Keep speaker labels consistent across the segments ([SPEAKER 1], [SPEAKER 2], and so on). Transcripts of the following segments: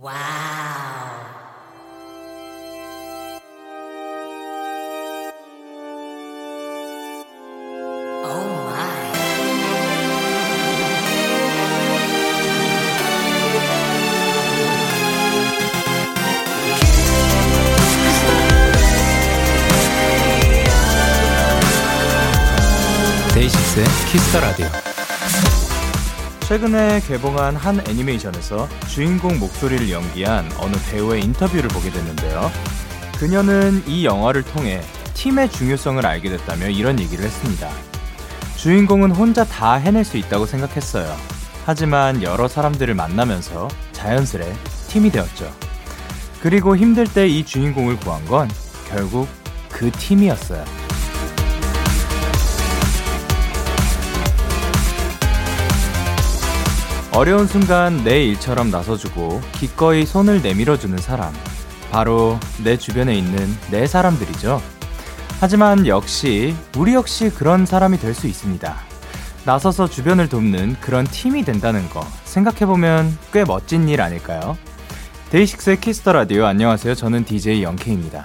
[SPEAKER 1] 와우. 오 마이.
[SPEAKER 2] 데이식스의 키스터 라디오. 최근에 개봉한 한 애니메이션에서 주인공 목소리를 연기한 어느 배우의 인터뷰를 보게 됐는데요. 그녀는 이 영화를 통해 팀의 중요성을 알게 됐다며 이런 얘기를 했습니다. 주인공은 혼자 다 해낼 수 있다고 생각했어요. 하지만 여러 사람들을 만나면서 자연스레 팀이 되었죠. 그리고 힘들 때 이 주인공을 구한 건 결국 그 팀이었어요. 어려운 순간 내 일처럼 나서주고 기꺼이 손을 내밀어주는 사람. 바로 내 주변에 있는 내 사람들이죠. 하지만 역시, 우리 역시 그런 사람이 될 수 있습니다. 나서서 주변을 돕는 그런 팀이 된다는 거 생각해보면 꽤 멋진 일 아닐까요? DAY6의 Kiss the Radio 안녕하세요. 저는 DJ Young K입니다.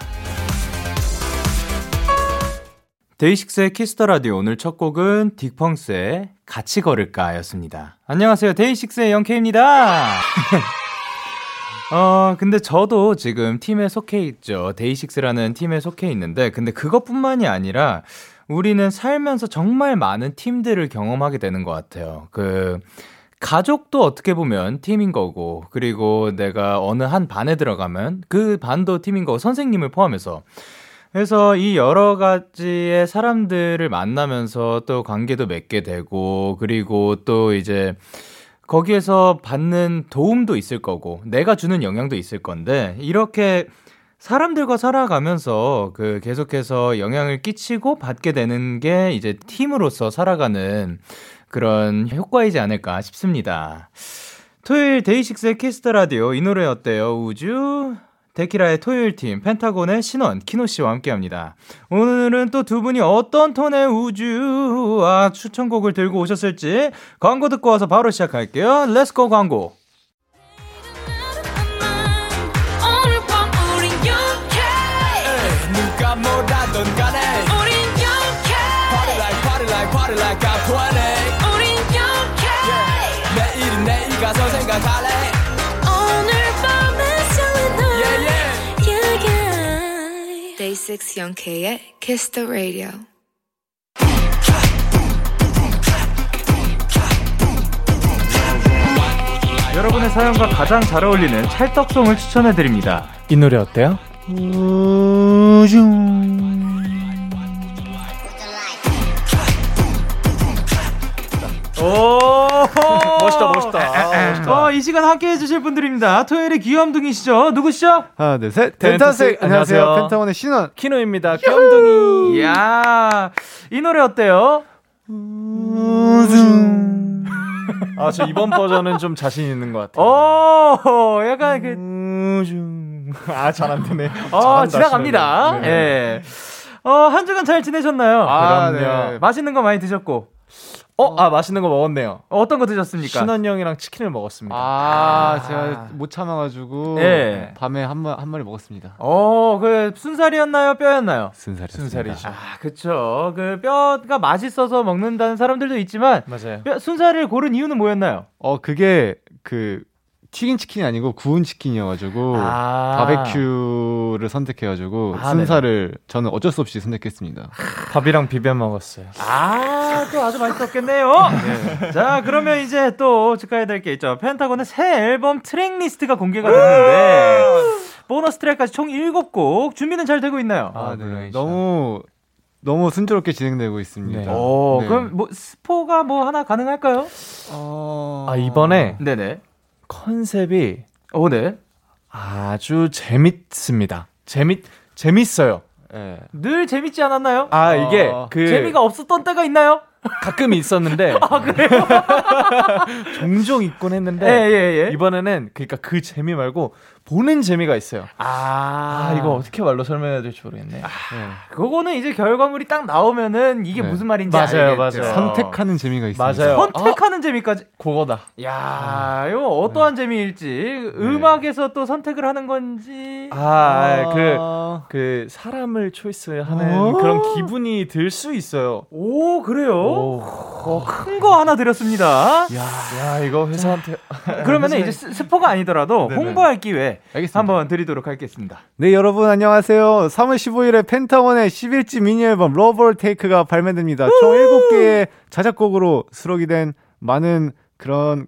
[SPEAKER 2] DAY6의 Kiss the Radio 오늘 첫 곡은 딕펑스의 같이 걸을까 였습니다. 안녕하세요. DAY6의 Young K입니다. 어, 근데 저도 지금 팀에 속해 있죠. DAY6라는 팀에 속해 있는데, 근데 그것뿐만이 아니라 우리는 살면서 정말 많은 팀들을 경험하게 되는 것 같아요. 그, 가족도 어떻게 보면 팀인 거고, 그리고 내가 어느 한 반에 들어가면 그 반도 팀인 거고, 선생님을 포함해서. 그래서 이 여러 가지의 사람들을 만나면서 또 관계도 맺게 되고, 그리고 또 이제 거기에서 받는 도움도 있을 거고, 내가 주는 영향도 있을 건데, 이렇게 사람들과 살아가면서 그 계속해서 영향을 끼치고 받게 되는 게 이제 팀으로서 살아가는 그런 효과이지 않을까 싶습니다. 토요일 DAY6의 Kiss the Radio 이 노래 어때요? 우주 데키라의 토요일 팀 펜타곤의 신원 키노 씨와 함께합니다. 오늘은 또 두 분이 어떤 톤의 우주와 추천곡을 들고 오셨을지 광고 듣고 와서 바로 시작할게요. Let's go 광고.
[SPEAKER 3] Yeah
[SPEAKER 4] Day 6 영케의 Kiss the Radio
[SPEAKER 2] 여러분의 사연과 가장 잘 어울리는 찰떡송을 추천해 드립니다. 이 노래 어때요? 우주 오
[SPEAKER 5] 멋있다, 멋있다. 아, 멋있다.
[SPEAKER 2] 어, 이 시간 함께 해주실 분들입니다. 토요일에 귀염둥이시죠? 누구시죠?
[SPEAKER 5] 하나, 둘, 셋.
[SPEAKER 2] 펜타스,
[SPEAKER 5] 펜타스, 안녕하세요.
[SPEAKER 2] 안녕하세요.
[SPEAKER 5] 펜타곤의 신원.
[SPEAKER 2] 키노입니다. 귀염둥이. 이야, 이 노래 어때요?
[SPEAKER 5] 아, 저 이번 버전은 좀 자신 있는 것 같아요.
[SPEAKER 2] 오, 약간 그,
[SPEAKER 5] 아, 잘 안 되네.
[SPEAKER 2] 어, 지나갑니다.
[SPEAKER 5] 네.
[SPEAKER 2] 예. 어, 한 주간 잘 지내셨나요?
[SPEAKER 5] 아,
[SPEAKER 2] 그럼요.
[SPEAKER 5] 네.
[SPEAKER 2] 맛있는 거 많이 드셨고.
[SPEAKER 5] 어, 아, 맛있는 거 먹었네요.
[SPEAKER 2] 어떤 거 드셨습니까?
[SPEAKER 5] 신원 형이랑 치킨을 먹었습니다.
[SPEAKER 6] 아, 제가 못 참아가지고
[SPEAKER 2] 예.
[SPEAKER 6] 밤에 한, 마, 한 마리 먹었습니다.
[SPEAKER 2] 어, 그 순살이었나요? 뼈였나요?
[SPEAKER 6] 순살이었습니다.
[SPEAKER 5] 순살이죠.
[SPEAKER 2] 아, 그쵸. 그 뼈가 맛있어서 먹는다는 사람들도 있지만
[SPEAKER 5] 맞아요.
[SPEAKER 2] 뼈, 순살을 고른 이유는 뭐였나요?
[SPEAKER 6] 어, 그게 그 튀긴 치킨이 아니고 구운 치킨이어가지고
[SPEAKER 2] 아.
[SPEAKER 6] 바베큐를 선택해가지고
[SPEAKER 2] 아,
[SPEAKER 6] 순살을 저는 어쩔 수 없이 선택했습니다.
[SPEAKER 5] 밥이랑 비벼 먹었어요.
[SPEAKER 2] 아, 또 아주 맛있었겠네요. 자, 그러면 이제 또 짚어야 될 게 있죠. 펜타곤의 새 앨범 트랙 리스트가 공개가 됐는데 보너스 트랙까지 총 7곡 준비는 잘 되고 있나요?
[SPEAKER 5] 아,
[SPEAKER 6] 네.
[SPEAKER 5] 물론이죠.
[SPEAKER 6] 너무 너무 순조롭게 진행되고 있습니다.
[SPEAKER 5] 네.
[SPEAKER 2] 오,
[SPEAKER 6] 네.
[SPEAKER 2] 그럼 뭐 스포가 뭐 하나 가능할까요?
[SPEAKER 6] 어...
[SPEAKER 5] 아, 이번에
[SPEAKER 2] 네네.
[SPEAKER 5] 컨셉이
[SPEAKER 2] 오, 네.
[SPEAKER 5] 아주 재밌습니다. 재밌, 재밌어요. 예.
[SPEAKER 2] 늘 재밌지 않았나요?
[SPEAKER 5] 아, 이게
[SPEAKER 6] 어,
[SPEAKER 5] 그.
[SPEAKER 2] 재미가 없었던 때가 있나요?
[SPEAKER 5] 가끔 있었는데
[SPEAKER 2] 아, 그래요?
[SPEAKER 5] 종종 있곤 했는데
[SPEAKER 2] 예, 예, 예.
[SPEAKER 5] 이번에는 그러니까 그 재미 말고 보는 재미가 있어요.
[SPEAKER 2] 아,
[SPEAKER 5] 아, 이거 어떻게 말로 설명해야 될지 모르겠네. 네.
[SPEAKER 2] 그거는 이제 결과물이 딱 나오면은 이게
[SPEAKER 6] 네.
[SPEAKER 2] 무슨 말인지
[SPEAKER 5] 맞아요,
[SPEAKER 2] 알겠죠.
[SPEAKER 5] 맞아요.
[SPEAKER 6] 선택하는 재미가 있습니다.
[SPEAKER 5] 맞아요.
[SPEAKER 2] 선택하는 재미까지.
[SPEAKER 5] 그거다.
[SPEAKER 2] 야, 이거 어떠한 재미일지 음악에서 또 선택을 하는 건지.
[SPEAKER 5] 아, 그, 그, 사람을 choice하는
[SPEAKER 2] 어?
[SPEAKER 5] 그런 기분이 들 수 있어요.
[SPEAKER 2] 오, 그래요?
[SPEAKER 5] 오.
[SPEAKER 2] 어, 큰 거 하나 드렸습니다.
[SPEAKER 5] 야, 야, 이거 회사한테.
[SPEAKER 2] 그러면은 이제 스- 스포가 아니더라도
[SPEAKER 5] 네네.
[SPEAKER 2] 홍보할 기회
[SPEAKER 6] 알겠습니다.
[SPEAKER 2] 한번 드리도록 하겠습니다.
[SPEAKER 6] 네, 여러분 안녕하세요. 3월 15일에 펜타곤의 11집 미니 앨범 LOVE or TAKE가 발매됩니다. 총 7개의 자작곡으로 수록이 된 많은 그런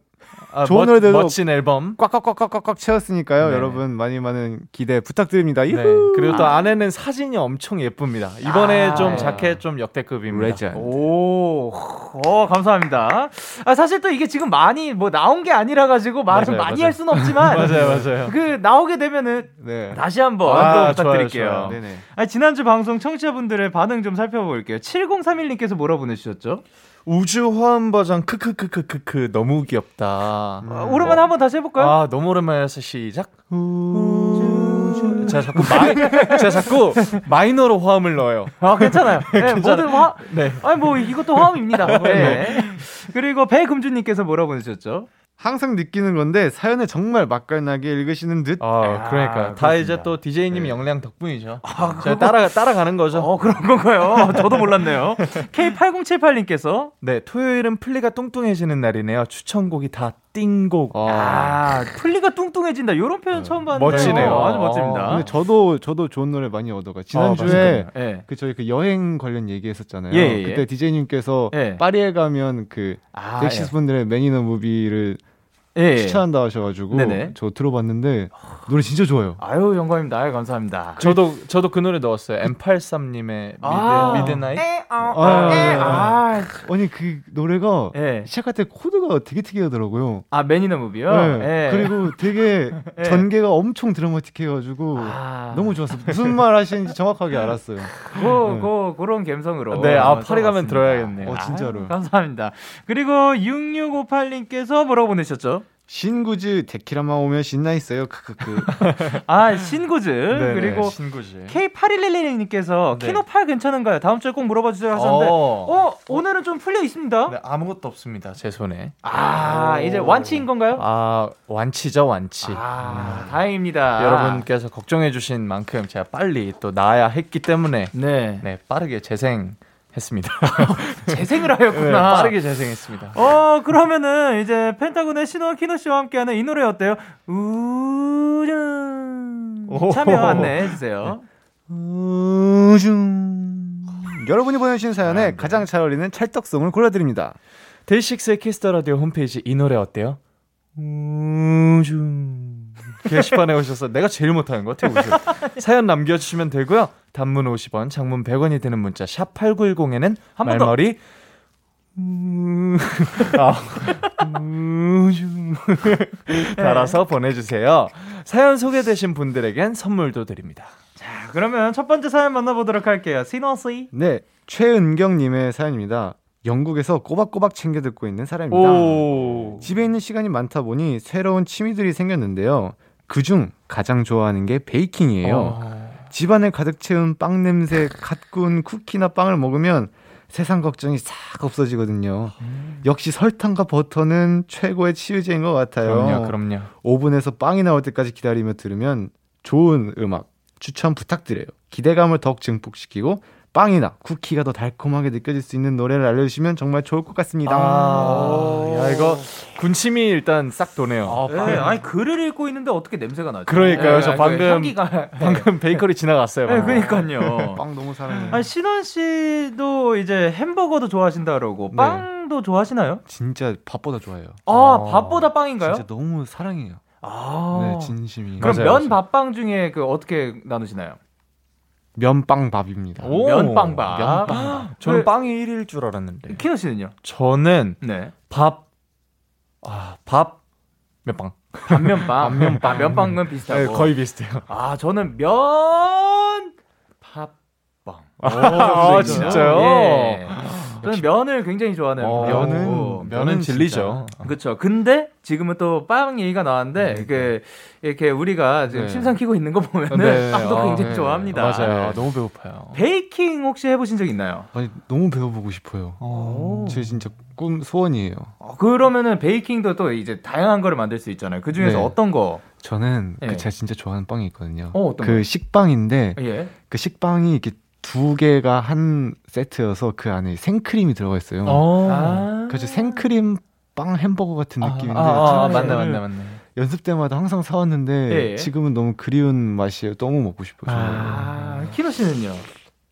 [SPEAKER 5] 아,
[SPEAKER 6] 좋은
[SPEAKER 5] 멋,
[SPEAKER 6] 노래들도
[SPEAKER 5] 멋진 앨범.
[SPEAKER 6] 꽉꽉꽉꽉꽉 채웠으니까요.
[SPEAKER 5] 네.
[SPEAKER 6] 여러분 많이 많은 기대 부탁드립니다.
[SPEAKER 5] 네. 그리고 또 안에는 사진이 엄청 예쁩니다. 이번에
[SPEAKER 2] 아.
[SPEAKER 5] 좀 자켓 좀 역대급입니다.
[SPEAKER 6] 레전드.
[SPEAKER 2] 오, 어, 감사합니다. 아, 사실 또 이게 지금 많이 뭐 나온 게 아니라 가지고 말을
[SPEAKER 5] 맞아요,
[SPEAKER 2] 많이
[SPEAKER 5] 맞아요.
[SPEAKER 2] 할 수는 없지만
[SPEAKER 5] 맞아요, 맞아요.
[SPEAKER 2] 그 나오게 되면은
[SPEAKER 6] 네.
[SPEAKER 2] 다시 한번
[SPEAKER 5] 아,
[SPEAKER 2] 또 부탁드릴게요.
[SPEAKER 5] 좋아요, 좋아요.
[SPEAKER 2] 아, 지난주 방송 청취자분들의 반응 좀 살펴볼게요. 7031님께서 뭐라 보내주셨죠?
[SPEAKER 5] 우주 화음 버전 크크크크크크 너무 귀엽다.
[SPEAKER 2] 아, 오랜만에 한번 다시 해볼까요?
[SPEAKER 5] 아 너무 오랜만이라서 시작. 우주. 제가 자꾸 마이, 제가 자꾸 마이너로 화음을 넣어요.
[SPEAKER 2] 아, 괜찮아요. 네, 모든 화,
[SPEAKER 5] 네.
[SPEAKER 2] 아니, 뭐, 이것도 화음입니다. 네. 그리고 배금주님께서 뭐라 보내셨죠?
[SPEAKER 6] 항상 느끼는 건데 사연을 정말 맛깔나게 읽으시는 듯.
[SPEAKER 5] 아 그러니까 다
[SPEAKER 2] 그렇습니다.
[SPEAKER 5] 이제 또 DJ님 영향 덕분이죠. 제가 따라 따라가는 거죠.
[SPEAKER 2] 어, 그런 건가요? 저도 몰랐네요. K8078님께서,
[SPEAKER 5] 네 토요일은 플리가 뚱뚱해지는 날이네요. 추천곡이 다 띵곡.
[SPEAKER 2] 아, 플리가 뚱뚱해진다. 이런 표현 처음 봤는데.
[SPEAKER 5] 멋지네요.
[SPEAKER 2] 어, 아주 멋집니다.
[SPEAKER 6] 근데 저도 저도 좋은 노래 많이 얻어가. 지난주에
[SPEAKER 5] 맞아요.
[SPEAKER 2] 예.
[SPEAKER 6] 그 저희 그 여행 관련 얘기했었잖아요.
[SPEAKER 2] 예, 예, 예.
[SPEAKER 6] 그때 DJ님께서
[SPEAKER 2] 예.
[SPEAKER 6] 파리에 가면 그
[SPEAKER 2] 아,
[SPEAKER 6] 넥시스 분들의 Man in a Movie를
[SPEAKER 2] 예. 예.
[SPEAKER 6] 추천한다 하셔가지고
[SPEAKER 2] 네네.
[SPEAKER 6] 저 들어봤는데 노래 진짜 좋아요.
[SPEAKER 2] 아유, 영광입니다. 아유, 감사합니다.
[SPEAKER 5] 저도 저도 그 노래 넣었어요. M83님의 Mid
[SPEAKER 2] 아.
[SPEAKER 5] Midnight.
[SPEAKER 2] 에, 어,
[SPEAKER 6] 아,
[SPEAKER 2] 어, 에,
[SPEAKER 6] 아,
[SPEAKER 2] 아,
[SPEAKER 6] 아니 그 노래가
[SPEAKER 2] 예.
[SPEAKER 6] 시작할 때 코드가 되게 특이하더라고요.
[SPEAKER 2] 아, Man in a Movie요?
[SPEAKER 6] 네.
[SPEAKER 2] 예.
[SPEAKER 6] 그리고 되게
[SPEAKER 2] 예.
[SPEAKER 6] 전개가 엄청 드라마틱해가지고
[SPEAKER 2] 아.
[SPEAKER 6] 너무 좋았어. 무슨 말 하시는지 정확하게 알았어요.
[SPEAKER 2] 그, 그, 그런 감성으로.
[SPEAKER 5] 네, 아, 파리 가면. 들어야겠네요.
[SPEAKER 6] 어, 진짜로.
[SPEAKER 2] 아유, 감사합니다. 그리고 6658님께서 뭐라고 보내셨죠?
[SPEAKER 6] 신구즈 데키라마 오면 신나 있어요. 크크크.
[SPEAKER 2] 아, 신구즈.
[SPEAKER 5] 네네,
[SPEAKER 2] 그리고
[SPEAKER 5] 신구지.
[SPEAKER 2] K8111님께서
[SPEAKER 5] 네.
[SPEAKER 2] 키노8 괜찮은가요? 다음 주에 꼭 물어봐 주세요 하셨는데, 어,
[SPEAKER 5] 어.
[SPEAKER 2] 오늘은 좀 풀려 있습니다.
[SPEAKER 5] 네, 아무것도 없습니다. 제 손에.
[SPEAKER 2] 아, 이제 완치인 건가요?
[SPEAKER 5] 아 완치죠 완치.
[SPEAKER 2] 아, 다행입니다.
[SPEAKER 5] 여러분께서 걱정해 주신 만큼 제가 빨리 또 나야 했기 때문에
[SPEAKER 2] 네.
[SPEAKER 5] 네 빠르게 재생 했습니다.
[SPEAKER 2] 재생을
[SPEAKER 5] 네,
[SPEAKER 2] 하였구나.
[SPEAKER 5] 빠르게 재생했습니다.
[SPEAKER 2] 어, 그러면은 이제 펜타곤의 신원과 키노 씨와 함께하는 이 노래 어때요?
[SPEAKER 5] 오.
[SPEAKER 2] 참여 안내해 주세요.
[SPEAKER 6] 우중. 여러분이 보내주신 사연에
[SPEAKER 5] 아, 네.
[SPEAKER 6] 가장 잘 어울리는 찰떡송을 골라드립니다.
[SPEAKER 5] 데이식스의 Kiss the Radio 홈페이지 이 노래 어때요? 우중 게시판에 오셔서 내가 제일 못하는 것 같아요. 사연 남겨주시면 되고요. 단문 50원, 장문 100원이 드는 문자 샵 #8910에는
[SPEAKER 2] 한번 더.
[SPEAKER 5] 말머리 음, 아, 우중 달아서 보내주세요. 사연 소개되신 분들에겐 선물도 드립니다.
[SPEAKER 2] 자, 그러면 첫 번째 사연 만나보도록 할게요. 신호 씨.
[SPEAKER 6] 네, 최은경님의 사연입니다. 영국에서 꼬박꼬박 챙겨 듣고 있는 사람입니다.
[SPEAKER 5] 오.
[SPEAKER 6] 집에 있는 시간이 많다 보니 새로운 취미들이 생겼는데요. 그중 가장 좋아하는 게 베이킹이에요.
[SPEAKER 5] 어.
[SPEAKER 6] 집안을 가득 채운 빵 냄새, 갓 구운 쿠키나 빵을 먹으면 세상 걱정이 싹 없어지거든요. 역시 설탕과 버터는 최고의 치유제인 것 같아요.
[SPEAKER 5] 그럼요, 그럼요.
[SPEAKER 6] 오븐에서 빵이 나올 때까지 기다리며 들으면 좋은 음악 추천 부탁드려요. 기대감을 더욱 증폭시키고 빵이나 쿠키가 더 달콤하게 느껴질 수 있는 노래를 알려주시면 정말 좋을 것 같습니다.
[SPEAKER 5] 아, 야 이거 군침이 일단 싹 도네요.
[SPEAKER 2] 네, 아니 글을 읽고 있는데 어떻게 냄새가 나죠?
[SPEAKER 5] 그러니까요.
[SPEAKER 2] 네, 저그
[SPEAKER 5] 방금
[SPEAKER 2] 향기가
[SPEAKER 5] 방금 베이커리 지나갔어요.
[SPEAKER 2] 네,
[SPEAKER 5] 방금.
[SPEAKER 2] 그러니까요.
[SPEAKER 6] 빵 너무 사랑해요.
[SPEAKER 2] 아니 신원 씨도 이제 햄버거도 좋아하신다 그러고
[SPEAKER 6] 네.
[SPEAKER 2] 빵도 좋아하시나요?
[SPEAKER 6] 진짜 밥보다 좋아해요.
[SPEAKER 2] 아,
[SPEAKER 5] 어.
[SPEAKER 2] 밥보다 빵인가요?
[SPEAKER 6] 진짜 너무 사랑해요.
[SPEAKER 2] 아.
[SPEAKER 6] 네, 진심이.
[SPEAKER 2] 그럼
[SPEAKER 5] 맞아요,
[SPEAKER 2] 면 밥빵 중에 그 어떻게 나누시나요?
[SPEAKER 6] 면빵 밥입니다.
[SPEAKER 5] 오.
[SPEAKER 2] 면빵밥.
[SPEAKER 6] 면빵밥.
[SPEAKER 5] 저는
[SPEAKER 2] 그-
[SPEAKER 5] 빵이 1일 줄 알았는데.
[SPEAKER 2] 키노 씨는요?
[SPEAKER 5] 저는
[SPEAKER 2] 네.
[SPEAKER 5] 밥, 아, 밥, 면빵.
[SPEAKER 2] 반면빵. 반면빵. 면빵은 비슷하고.
[SPEAKER 5] 네, 거의 비슷해요.
[SPEAKER 2] 아, 저는 면 밥빵.
[SPEAKER 5] 아, 진짜요?
[SPEAKER 2] 예. 저는 면을 굉장히 좋아하는
[SPEAKER 5] 어,
[SPEAKER 2] 면은
[SPEAKER 5] 면은
[SPEAKER 6] 면은
[SPEAKER 5] 진리죠.
[SPEAKER 2] 그렇죠. 근데 지금은 또 빵 얘기가 나왔는데 그 이렇게 우리가 지금
[SPEAKER 6] 네.
[SPEAKER 2] 침상 키고 있는 거 보면은
[SPEAKER 5] 네.
[SPEAKER 2] 빵도
[SPEAKER 5] 아,
[SPEAKER 2] 굉장히
[SPEAKER 6] 네.
[SPEAKER 2] 좋아합니다.
[SPEAKER 5] 맞아요.
[SPEAKER 6] 네.
[SPEAKER 5] 너무 배고파요.
[SPEAKER 2] 베이킹 혹시 해보신 적 있나요?
[SPEAKER 6] 아니 너무 배워보고 싶어요.
[SPEAKER 5] 어.
[SPEAKER 6] 제 진짜 꿈 소원이에요.
[SPEAKER 2] 어, 그러면은 베이킹도 또 이제 다양한 거를 만들 수 있잖아요. 그 중에서
[SPEAKER 6] 네.
[SPEAKER 2] 어떤 거?
[SPEAKER 6] 저는
[SPEAKER 2] 네.
[SPEAKER 6] 그 제가 진짜 좋아하는 빵이 있거든요.
[SPEAKER 2] 어, 어떤
[SPEAKER 6] 그? 식빵인데
[SPEAKER 2] 예.
[SPEAKER 6] 그 식빵이 이렇게 두 개가 한 세트여서 그 안에 생크림이 들어가 있어요.
[SPEAKER 2] 아.
[SPEAKER 6] 그래서 생크림 빵 햄버거 같은 느낌인데
[SPEAKER 5] 아, 아, 아,
[SPEAKER 6] 저는
[SPEAKER 5] 맞네, 맞네, 맞네.
[SPEAKER 6] 연습 때마다 항상 사왔는데
[SPEAKER 2] 예, 예.
[SPEAKER 6] 지금은 너무 그리운 맛이에요. 너무 먹고 싶어요.
[SPEAKER 2] 아, 키노 씨는요?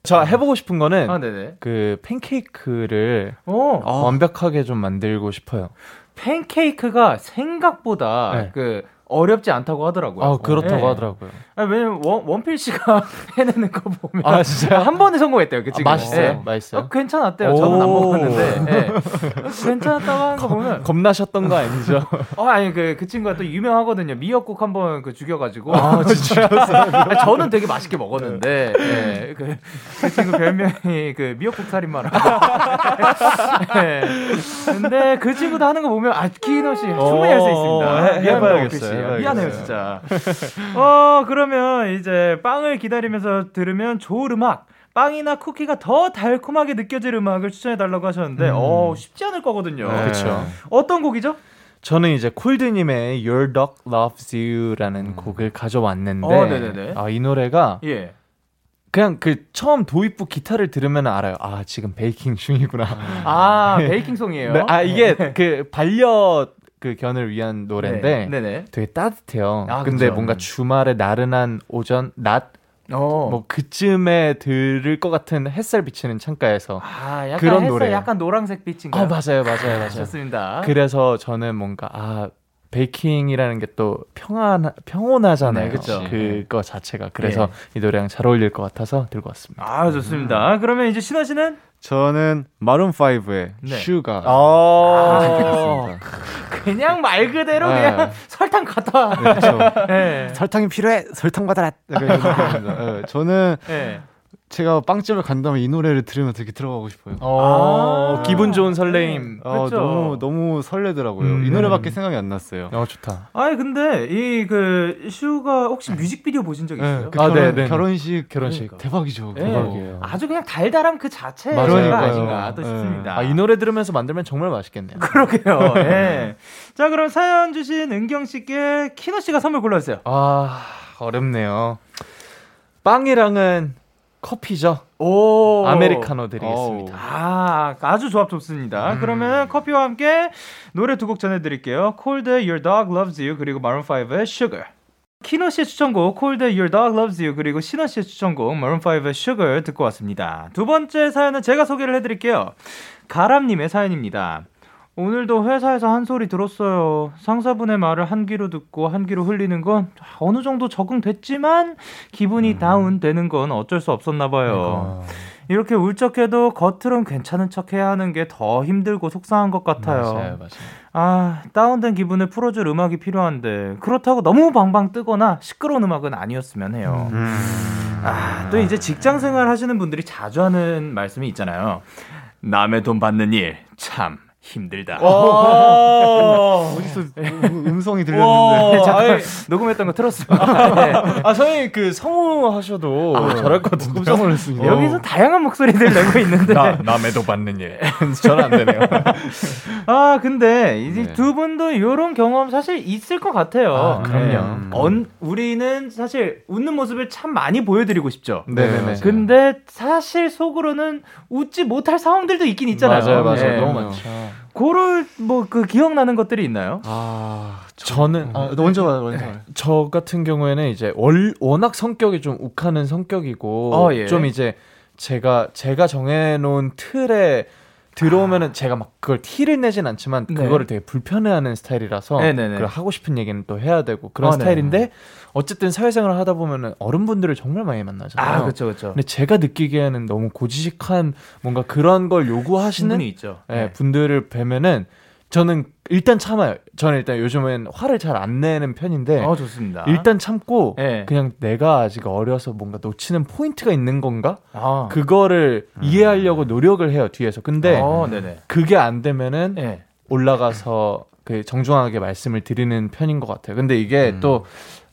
[SPEAKER 5] 저 해보고 싶은 거는
[SPEAKER 2] 아, 네네.
[SPEAKER 5] 그 팬케이크를
[SPEAKER 2] 어,
[SPEAKER 6] 아.
[SPEAKER 5] 완벽하게 좀 만들고 싶어요.
[SPEAKER 2] 팬케이크가 생각보다
[SPEAKER 5] 네.
[SPEAKER 2] 그 어렵지 않다고 하더라고요.
[SPEAKER 5] 아, 그렇다고
[SPEAKER 2] 네.
[SPEAKER 5] 하더라고요.
[SPEAKER 2] 아, 왜냐면 원, 원필 씨가 해내는 거 보면
[SPEAKER 5] 아, 진짜요?
[SPEAKER 2] 한 번에 성공했대요. 그
[SPEAKER 5] 아,
[SPEAKER 2] 친구.
[SPEAKER 5] 맛있어요?
[SPEAKER 2] 예.
[SPEAKER 5] 맛있어요?
[SPEAKER 2] 어, 괜찮았대요. 저는 안
[SPEAKER 5] 오.
[SPEAKER 2] 먹었는데. 예. 어, 괜찮았다고 하는 거 보면.
[SPEAKER 5] 겁나셨던 거 아니죠?
[SPEAKER 2] 어, 아니, 그, 그 친구가 또 유명하거든요. 미역국 한 번 그 죽여 가지고.
[SPEAKER 5] 아, 진짜요?
[SPEAKER 2] 아니, 저는 되게 맛있게 먹었는데. 예. 그, 그 친구 별명이 그 미역국 살인마라고. 예. 근데 그 친구도 하는 거 보면, 아, 키노 씨 충분히 할 수 있습니다.
[SPEAKER 5] 해-
[SPEAKER 2] 미안해요,
[SPEAKER 5] 해봐야겠어요, 해봐야겠어요.
[SPEAKER 2] 미안해요, 진짜. 어, 그러면 이제 빵을 기다리면서 들으면 좋을 음악. 빵이나 쿠키가 더 달콤하게 느껴질 음악을 추천해 달라고 하셨는데, 어, 쉽지 않을 거거든요.
[SPEAKER 6] 네.
[SPEAKER 5] 그쵸.
[SPEAKER 2] 어떤 곡이죠?
[SPEAKER 5] 저는 이제 콜드님의 Your Dog Loves You라는 곡을 가져왔는데,
[SPEAKER 2] 어, 네네네.
[SPEAKER 5] 아, 이 노래가
[SPEAKER 2] 예.
[SPEAKER 5] 그냥 그 처음 도입부 기타를 들으면 알아요. 아, 지금 베이킹 중이구나.
[SPEAKER 2] 아, 베이킹 송이에요.
[SPEAKER 5] 네, 아, 이게 그 반려 그 견을 위한 노래인데,
[SPEAKER 2] 네.
[SPEAKER 5] 되게 따뜻해요.
[SPEAKER 2] 아,
[SPEAKER 5] 근데
[SPEAKER 2] 그쵸.
[SPEAKER 5] 뭔가 주말에 나른한 오전, 낮,
[SPEAKER 2] 어.
[SPEAKER 5] 뭐 그쯤에 들을 것 같은 햇살 비치는 창가에서.
[SPEAKER 2] 아, 약간
[SPEAKER 5] 그런 노래예요.
[SPEAKER 2] 약간 노란색 빛인가요?
[SPEAKER 5] 아, 맞아요, 맞아요, 맞아요.
[SPEAKER 2] 좋습니다.
[SPEAKER 5] 그래서 저는 뭔가 아 베이킹이라는 게 또 평안 평온하잖아요.
[SPEAKER 2] 네.
[SPEAKER 5] 그거 자체가 그래서 이 노래랑 잘 어울릴 것 같아서 들고 왔습니다.
[SPEAKER 2] 아, 좋습니다. 그러면 이제 신원 씨는
[SPEAKER 6] 저는 마룬 5의
[SPEAKER 2] 네.
[SPEAKER 6] Sugar.
[SPEAKER 5] 아,
[SPEAKER 2] 그냥 말 그대로
[SPEAKER 6] 네.
[SPEAKER 2] 그냥 설탕 갖다 와.
[SPEAKER 6] 그렇죠.
[SPEAKER 2] 네.
[SPEAKER 6] 설탕이 필요해. 설탕 받아라. 느낌입니다. 예, 저는
[SPEAKER 2] 네.
[SPEAKER 6] 제가 빵집을 간다면 이 노래를 들으면서 이렇게 들어가고 싶어요.
[SPEAKER 5] 어,
[SPEAKER 2] 아.
[SPEAKER 5] 기분 좋은 설레임.
[SPEAKER 6] 어,
[SPEAKER 2] 그쵸.
[SPEAKER 6] 너무 너무 설레더라고요.
[SPEAKER 5] 음.
[SPEAKER 6] 이 노래밖에 생각이 안 났어요.
[SPEAKER 5] 어 좋다.
[SPEAKER 2] 아니 근데 이 그 Sugar 혹시 뮤직비디오 보신 적 있어요?
[SPEAKER 6] 네, 그
[SPEAKER 5] 아,
[SPEAKER 6] 결혼,
[SPEAKER 5] 네, 네.
[SPEAKER 6] 결혼식
[SPEAKER 5] 결혼식.
[SPEAKER 2] 그러니까.
[SPEAKER 6] 대박이죠.
[SPEAKER 2] 네.
[SPEAKER 5] 대박이에요.
[SPEAKER 2] 아주 그냥 달달함 그 자체가
[SPEAKER 6] 맞아요.
[SPEAKER 2] 아닌가 또
[SPEAKER 6] 네.
[SPEAKER 2] 싶습니다.
[SPEAKER 5] 아, 이 노래 들으면서 만들면 정말 맛있겠네요.
[SPEAKER 2] 그러게요. 예. 자 그럼 사연 주신 은경 씨께 키노 씨가 선물 골라주세요.
[SPEAKER 5] 아 어렵네요. 빵이랑은 커피죠.
[SPEAKER 2] 오
[SPEAKER 5] 아메리카노 드리겠습니다.
[SPEAKER 2] 아, 아주 조합 좋습니다. 그러면 커피와 함께 노래 두 곡 전해드릴게요. 콜드의 Your Dog Loves You 그리고 마룬5의 Sugar. 키노 씨의 추천곡 콜드의 Your Dog Loves You 그리고 신원 씨의 추천곡 마룬5의 Sugar 듣고 왔습니다. 두 번째 사연은 제가 소개를 해드릴게요. 가람님의 사연입니다. 오늘도 회사에서 한 소리 들었어요. 상사분의 말을 한 귀로 듣고 한 귀로 흘리는 건 어느 정도 적응됐지만 기분이 다운되는 건 어쩔 수 없었나 봐요. 이렇게 울적해도 겉으론 괜찮은 척 해야 하는 게 더 힘들고 속상한 것 같아요.
[SPEAKER 5] 맞아요, 맞아요.
[SPEAKER 2] 아, 다운된 기분을 풀어줄 음악이 필요한데, 그렇다고 너무 방방 뜨거나 시끄러운 음악은 아니었으면 해요. 아, 또 이제 직장 생활 하시는 분들이 자주 하는 말씀이 있잖아요. 남의 돈 받는 일, 참 힘들다.
[SPEAKER 6] 어디서 음- 음성이 들렸는데.
[SPEAKER 2] 잠깐 녹음했던 거 틀었습니다. 네.
[SPEAKER 5] 아, 저희 그 성우 하셔도 잘할 것 같은데.
[SPEAKER 6] 깜짝 놀랐습니다.
[SPEAKER 2] 여기서 다양한 목소리들 내고 있는데.
[SPEAKER 5] 나, 남의도 받는 일. 저는 안 되네요.
[SPEAKER 2] 아, 근데 이제
[SPEAKER 6] 네.
[SPEAKER 2] 두 분도 이런 경험 사실 있을 것 같아요.
[SPEAKER 5] 아, 그럼요.
[SPEAKER 2] 네. 언, 우리는 사실 웃는 모습을 참 많이 보여드리고 싶죠.
[SPEAKER 5] 네네네.
[SPEAKER 6] 맞아요.
[SPEAKER 2] 근데 사실 속으로는 웃지 못할 상황들도 있긴 있잖아요.
[SPEAKER 5] 맞아요, 맞아요.
[SPEAKER 2] 네.
[SPEAKER 5] 너무
[SPEAKER 6] 네.
[SPEAKER 5] 많죠.
[SPEAKER 2] 그럴 뭐 그 기억나는 것들이 있나요?
[SPEAKER 6] 아,
[SPEAKER 5] 저는
[SPEAKER 6] 아, 너 먼저 봐, 먼저. 봐.
[SPEAKER 5] 저 같은 경우에는 이제 월, 워낙 성격이 좀 욱하는 성격이고
[SPEAKER 2] 어, 예.
[SPEAKER 5] 좀 이제 제가 제가 정해놓은 틀에 들어오면은 제가 막 그걸 티를 내진 않지만
[SPEAKER 2] 네.
[SPEAKER 5] 그거를 되게 불편해하는 스타일이라서
[SPEAKER 2] 네네네.
[SPEAKER 5] 그걸 하고 싶은 얘기는 또 해야 되고 그런
[SPEAKER 2] 어, 네.
[SPEAKER 5] 스타일인데 어쨌든 사회생활을 하다 보면은 어른분들을 정말 많이 만나잖아요.
[SPEAKER 2] 아, 그렇죠, 그렇죠.
[SPEAKER 5] 근데 제가 느끼기에는 너무 고지식한 뭔가 그런 걸 요구하시는
[SPEAKER 2] 있죠.
[SPEAKER 5] 예, 분들을 뵈면은 저는 일단 참아요. 저는 일단 요즘엔 화를 잘 안 내는 편인데
[SPEAKER 2] 어, 좋습니다.
[SPEAKER 5] 일단 참고
[SPEAKER 2] 예.
[SPEAKER 5] 그냥 내가 아직 어려서 뭔가 놓치는 포인트가 있는 건가?
[SPEAKER 2] 아.
[SPEAKER 5] 그거를 이해하려고 노력을 해요 뒤에서. 근데
[SPEAKER 2] 어, 네네.
[SPEAKER 5] 그게 안 되면은
[SPEAKER 2] 예.
[SPEAKER 5] 올라가서 그 정중하게 말씀을 드리는 편인 것 같아요. 근데 이게
[SPEAKER 2] 음.
[SPEAKER 5] 또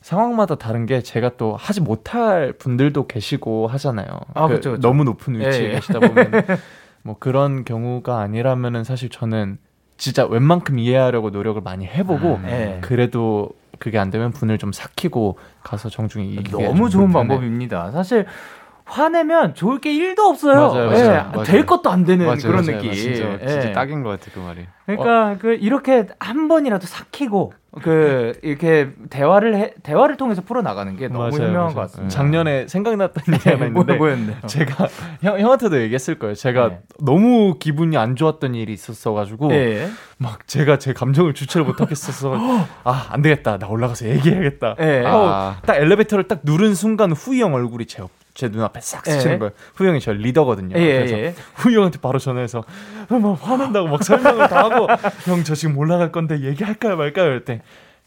[SPEAKER 5] 상황마다 다른 게 제가 또 하지 못할 분들도 계시고 하잖아요.
[SPEAKER 2] 아,
[SPEAKER 5] 그
[SPEAKER 2] 그쵸, 그쵸.
[SPEAKER 5] 너무 높은 위치에
[SPEAKER 2] 예, 예.
[SPEAKER 5] 계시다 보면 뭐 그런 경우가 아니라면은 사실 저는 진짜 웬만큼 이해하려고 노력을 많이 해보고
[SPEAKER 2] 예.
[SPEAKER 5] 그래도 그게 안 되면 분을 좀 삭히고 가서 정중히 이기게
[SPEAKER 2] 너무
[SPEAKER 5] 좀
[SPEAKER 2] 좋은. 방법입니다. 사실 화내면 좋을 게 1도 없어요.
[SPEAKER 5] 맞아요,
[SPEAKER 2] 예,
[SPEAKER 6] 맞아요, 맞아요.
[SPEAKER 2] 될 것도 안 되는
[SPEAKER 6] 맞아요,
[SPEAKER 2] 그런
[SPEAKER 6] 맞아요.
[SPEAKER 2] 느낌.
[SPEAKER 6] 진짜,
[SPEAKER 2] 예.
[SPEAKER 6] 진짜 딱인 것 같아 그 말이.
[SPEAKER 2] 그러니까 그 이렇게 한 번이라도 삭히고 그 이렇게 대화를 해, 대화를 통해서 풀어 나가는 게 너무
[SPEAKER 5] 맞아요,
[SPEAKER 2] 현명한
[SPEAKER 5] 맞아요.
[SPEAKER 2] 것 같습니다.
[SPEAKER 5] 작년에 생각났던 얘기 하나
[SPEAKER 2] 뭐,
[SPEAKER 5] 있는데
[SPEAKER 2] 뭐였는데요?
[SPEAKER 5] 제가 형, 형한테도 얘기했을 거예요. 제가
[SPEAKER 2] 네.
[SPEAKER 5] 너무 기분이 안 좋았던 일이 있었어 가지고
[SPEAKER 2] 예.
[SPEAKER 5] 막 제가 제 감정을 주체를 못 하겠어서 아 안 되겠다 나 올라가서 얘기해야겠다
[SPEAKER 2] 예.
[SPEAKER 5] 하고
[SPEAKER 6] 아.
[SPEAKER 5] 딱 엘리베이터를 딱 누른 순간 후이 형 얼굴이 제, 옆- 제 눈앞에 싹 스치는
[SPEAKER 2] 예.
[SPEAKER 5] 거예요 후이 형이 저 리더거든요.
[SPEAKER 2] 예,
[SPEAKER 5] 그래서
[SPEAKER 2] 예.
[SPEAKER 5] 후이 형한테 바로 전화해서 막 화낸다고 막 설명을 다 하고 형 저 지금 올라갈 건데 얘기할까요 말까요? 이럴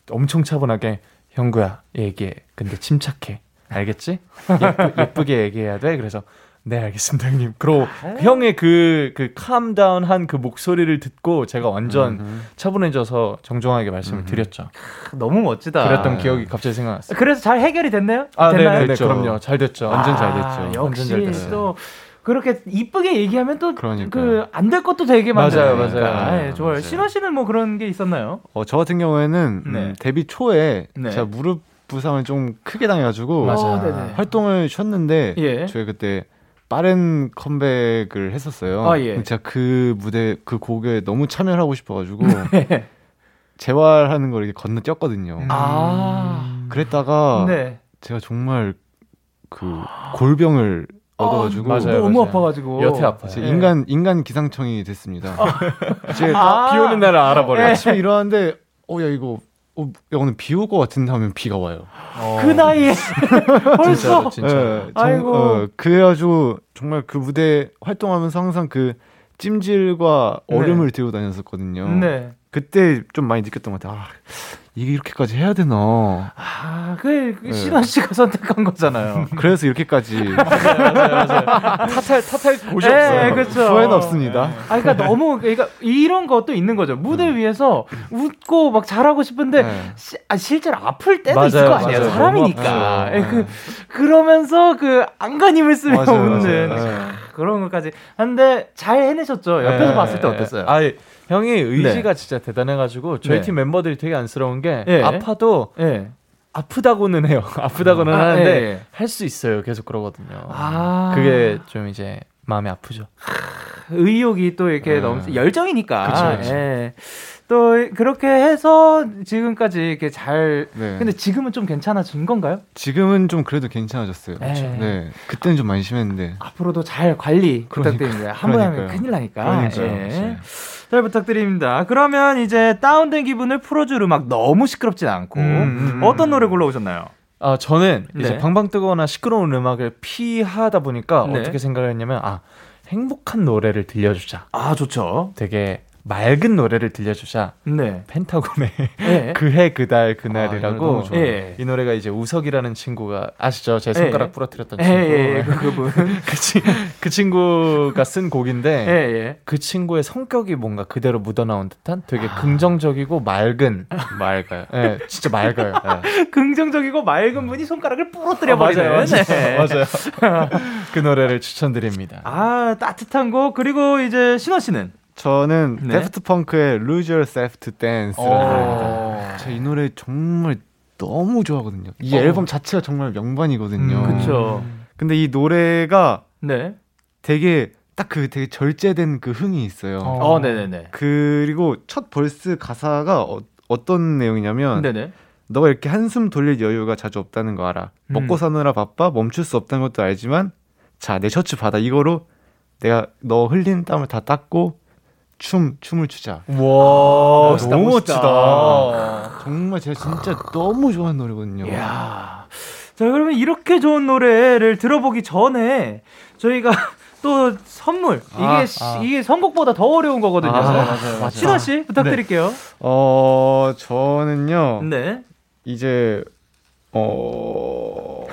[SPEAKER 5] 엄청 차분하게 형구야 얘기해. 근데 침착해. 알겠지? 예쁘, 예쁘게 얘기해야 돼. 그래서 네 알겠습니다 형님 그리고 형의 그 그 캄다운 한 그 목소리를 듣고 제가 완전 차분해져서 정중하게 말씀을 드렸죠
[SPEAKER 2] 너무 멋지다.
[SPEAKER 5] 그랬던 기억이 갑자기 생각났어요
[SPEAKER 2] 그래서 잘 해결이 됐나요?
[SPEAKER 5] 아
[SPEAKER 2] 됐나요?
[SPEAKER 5] 네네
[SPEAKER 6] 됐죠.
[SPEAKER 5] 그럼요 잘 됐죠
[SPEAKER 6] 완전 잘
[SPEAKER 2] 아,
[SPEAKER 6] 됐죠.
[SPEAKER 5] 잘
[SPEAKER 2] 역시
[SPEAKER 5] 됐어요.
[SPEAKER 2] 또 그렇게 이쁘게 얘기하면 또.
[SPEAKER 6] 그
[SPEAKER 2] 안 될 것도 되게
[SPEAKER 5] 맞아요,
[SPEAKER 2] 많아요.
[SPEAKER 5] 맞아요.
[SPEAKER 2] 예, 좋아요.
[SPEAKER 6] 맞아요.
[SPEAKER 2] 신원 씨는 뭐 그런 게 있었나요?
[SPEAKER 6] 어, 저 같은 경우에는 음,
[SPEAKER 2] 네.
[SPEAKER 6] 데뷔 초에
[SPEAKER 2] 네.
[SPEAKER 6] 제가 무릎 부상을 좀 크게 당해가지고
[SPEAKER 5] 맞아.
[SPEAKER 2] 어, 네네.
[SPEAKER 6] 활동을 쉬었는데
[SPEAKER 2] 예.
[SPEAKER 6] 저희 그때 빠른 컴백을 했었어요.
[SPEAKER 2] 아, 예.
[SPEAKER 6] 제가 그 무대 그 곡에 너무 참여를 하고 싶어가지고
[SPEAKER 2] 네.
[SPEAKER 6] 재활하는 걸 이렇게 건너뛰었거든요.
[SPEAKER 2] 아.
[SPEAKER 6] 그랬다가
[SPEAKER 2] 네.
[SPEAKER 6] 제가 정말 그 골병을 얻어가지고
[SPEAKER 5] 맞아요,
[SPEAKER 2] 너무
[SPEAKER 5] 맞아요.
[SPEAKER 2] 아파가지고
[SPEAKER 5] 여태 아파요.
[SPEAKER 6] 이제
[SPEAKER 2] 예.
[SPEAKER 6] 인간 인간 기상청이 됐습니다. 이제
[SPEAKER 2] 아.
[SPEAKER 5] 비 오는 날을 알아버려
[SPEAKER 2] 예.
[SPEAKER 6] 아침에 일어났는데 어야 이거 어, 야, 오늘 비 올 것 같은데 하면 비가 와요.
[SPEAKER 2] 그 나이에 벌써
[SPEAKER 5] 진짜로 진짜
[SPEAKER 6] 예, 정-
[SPEAKER 2] 아이고.
[SPEAKER 6] 어, 그래가지고 정말 그 무대 활동하면서 항상 그 찜질과
[SPEAKER 2] 네.
[SPEAKER 6] 얼음을 들고 다녔었거든요.
[SPEAKER 2] 네.
[SPEAKER 6] 그때 좀 많이 느꼈던 것 같아요. 아, 이게 이렇게까지 해야 되나?
[SPEAKER 2] 아, 그, 그
[SPEAKER 6] 네.
[SPEAKER 2] 신원 씨가 선택한 거잖아요.
[SPEAKER 6] 그래서 이렇게까지
[SPEAKER 5] 타탈 타탈 곳이
[SPEAKER 2] 예,
[SPEAKER 5] 없어요
[SPEAKER 2] 그렇죠.
[SPEAKER 6] 후회는 없습니다.
[SPEAKER 2] 아, 그러니까 너무 그러니까 이런 것도 있는 거죠. 무대 위에서 웃고 막 잘하고 싶은데
[SPEAKER 6] 네.
[SPEAKER 2] 시, 아, 실제로 아플 때도
[SPEAKER 5] 맞아요,
[SPEAKER 2] 있을 거 아니에요.
[SPEAKER 5] 맞아요.
[SPEAKER 2] 사람이니까.
[SPEAKER 6] 너무 아프죠.
[SPEAKER 2] 예, 그 그러면서 그 안간힘을 쓰며
[SPEAKER 6] 맞아요,
[SPEAKER 2] 웃는
[SPEAKER 6] 맞아요. 네.
[SPEAKER 2] 그런 것까지. 근데 잘 해내셨죠. 옆에서
[SPEAKER 5] 네.
[SPEAKER 2] 봤을 때 어땠어요?
[SPEAKER 5] 아니, 형이 의지가 진짜 대단해가지고 저희
[SPEAKER 2] 네.
[SPEAKER 5] 팀 멤버들이 되게 안쓰러운 게
[SPEAKER 2] 예.
[SPEAKER 5] 아파도
[SPEAKER 2] 예.
[SPEAKER 5] 아프다고는 해요. 아프다고는
[SPEAKER 2] 아,
[SPEAKER 5] 하는데
[SPEAKER 2] 예, 예.
[SPEAKER 5] 할수 있어요. 계속 그러거든요.
[SPEAKER 2] 아.
[SPEAKER 5] 그게 좀 이제 마음이 아프죠.
[SPEAKER 2] 의욕이 또 이렇게
[SPEAKER 6] 네.
[SPEAKER 2] 너무 열정이니까.
[SPEAKER 5] 그쵸, 그쵸.
[SPEAKER 2] 예. 또 그렇게 해서 지금까지 이렇게 잘
[SPEAKER 6] 네.
[SPEAKER 2] 근데 지금은 좀 괜찮아진 건가요?
[SPEAKER 6] 지금은 좀 그래도 괜찮아졌어요.
[SPEAKER 2] 네.
[SPEAKER 6] 네. 그때는 좀 많이 심했는데.
[SPEAKER 2] 앞으로도 잘 관리
[SPEAKER 6] 그러니까,
[SPEAKER 2] 부탁드립니다. 한번 하면. 큰일 나니까.
[SPEAKER 6] 그러니까요.
[SPEAKER 2] 예.
[SPEAKER 6] 네.
[SPEAKER 2] 잘 부탁드립니다. 그러면 이제 다운된 기분을 풀어줄 음악 너무 시끄럽진 않고
[SPEAKER 5] 음, 음,
[SPEAKER 2] 어떤 노래 골라오셨나요?
[SPEAKER 5] 아 저는 이제
[SPEAKER 2] 네.
[SPEAKER 5] 방방 뜨거나 시끄러운 음악을 피하다 보니까
[SPEAKER 2] 네.
[SPEAKER 5] 어떻게 생각을 했냐면 아 행복한 노래를 들려주자.
[SPEAKER 2] 아 좋죠.
[SPEAKER 5] 되게 맑은 노래를 들려주자.
[SPEAKER 2] 네.
[SPEAKER 5] 펜타곤의
[SPEAKER 2] 예.
[SPEAKER 5] 그해 그달
[SPEAKER 6] 아, 이
[SPEAKER 5] 그날이라고
[SPEAKER 6] 좋아요.
[SPEAKER 2] 예.
[SPEAKER 5] 이 노래가 이제 우석이라는 친구가 아시죠? 제 손가락
[SPEAKER 2] 예.
[SPEAKER 5] 부러뜨렸던
[SPEAKER 2] 예,
[SPEAKER 5] 친구.
[SPEAKER 2] 예, 예, 그 그분.
[SPEAKER 5] 그, 친, 그 친구가 쓴 곡인데
[SPEAKER 2] 예, 예.
[SPEAKER 5] 그 친구의 성격이 뭔가 그대로 묻어나온 듯한 되게 긍정적이고 맑은
[SPEAKER 6] 맑아요.
[SPEAKER 5] 예, 진짜 맑아요. 예.
[SPEAKER 2] 긍정적이고 맑은 분이 손가락을 부러뜨려 버리는.
[SPEAKER 5] 맞아요, 맞아요.
[SPEAKER 2] 네.
[SPEAKER 5] 맞아요. 그 노래를 추천드립니다.
[SPEAKER 2] 아 따뜻한 곡 그리고 이제 신원 씨는
[SPEAKER 6] 저는
[SPEAKER 2] 네.
[SPEAKER 6] 다프트 펑크의 Lose Yourself to Dance라는.
[SPEAKER 2] 어.
[SPEAKER 6] 제가 이 노래 정말 너무 좋아하거든요. 이
[SPEAKER 2] 어.
[SPEAKER 6] 앨범 자체가 정말 명반이거든요.
[SPEAKER 5] 음,
[SPEAKER 2] 그쵸.
[SPEAKER 6] 근데 이 노래가
[SPEAKER 2] 네.
[SPEAKER 6] 되게 딱 그 되게 절제된 그 흥이 있어요.
[SPEAKER 2] 어, 네네네.
[SPEAKER 6] 그리고 첫 verse 가사가 어, 어떤 내용이냐면
[SPEAKER 2] 네네.
[SPEAKER 6] 너가 이렇게 한숨 돌릴 여유가 자주 없다는 거 알아.
[SPEAKER 2] 음.
[SPEAKER 6] 먹고 사느라 바빠 멈출 수 없다는 것도 알지만 자 내 셔츠 받아 이거로 내가 너 흘린 땀을 다 닦고 춤 춤을 추자.
[SPEAKER 5] 와,
[SPEAKER 2] 멋있다,
[SPEAKER 5] 너무
[SPEAKER 2] 멋있다.
[SPEAKER 5] 멋지다.
[SPEAKER 6] 정말 제가 진짜 너무 좋아하는 노래거든요.
[SPEAKER 2] 이야. 자, 그러면 이렇게 좋은 노래를 들어보기 전에 저희가 또 선물 이게
[SPEAKER 5] 아,
[SPEAKER 2] 시-
[SPEAKER 5] 아.
[SPEAKER 2] 이게 선곡보다 더 어려운 거거든요.
[SPEAKER 6] 아, 맞아요,
[SPEAKER 2] 씨 부탁드릴게요.
[SPEAKER 6] 어, 저는요.
[SPEAKER 2] 네.
[SPEAKER 6] 이제 어.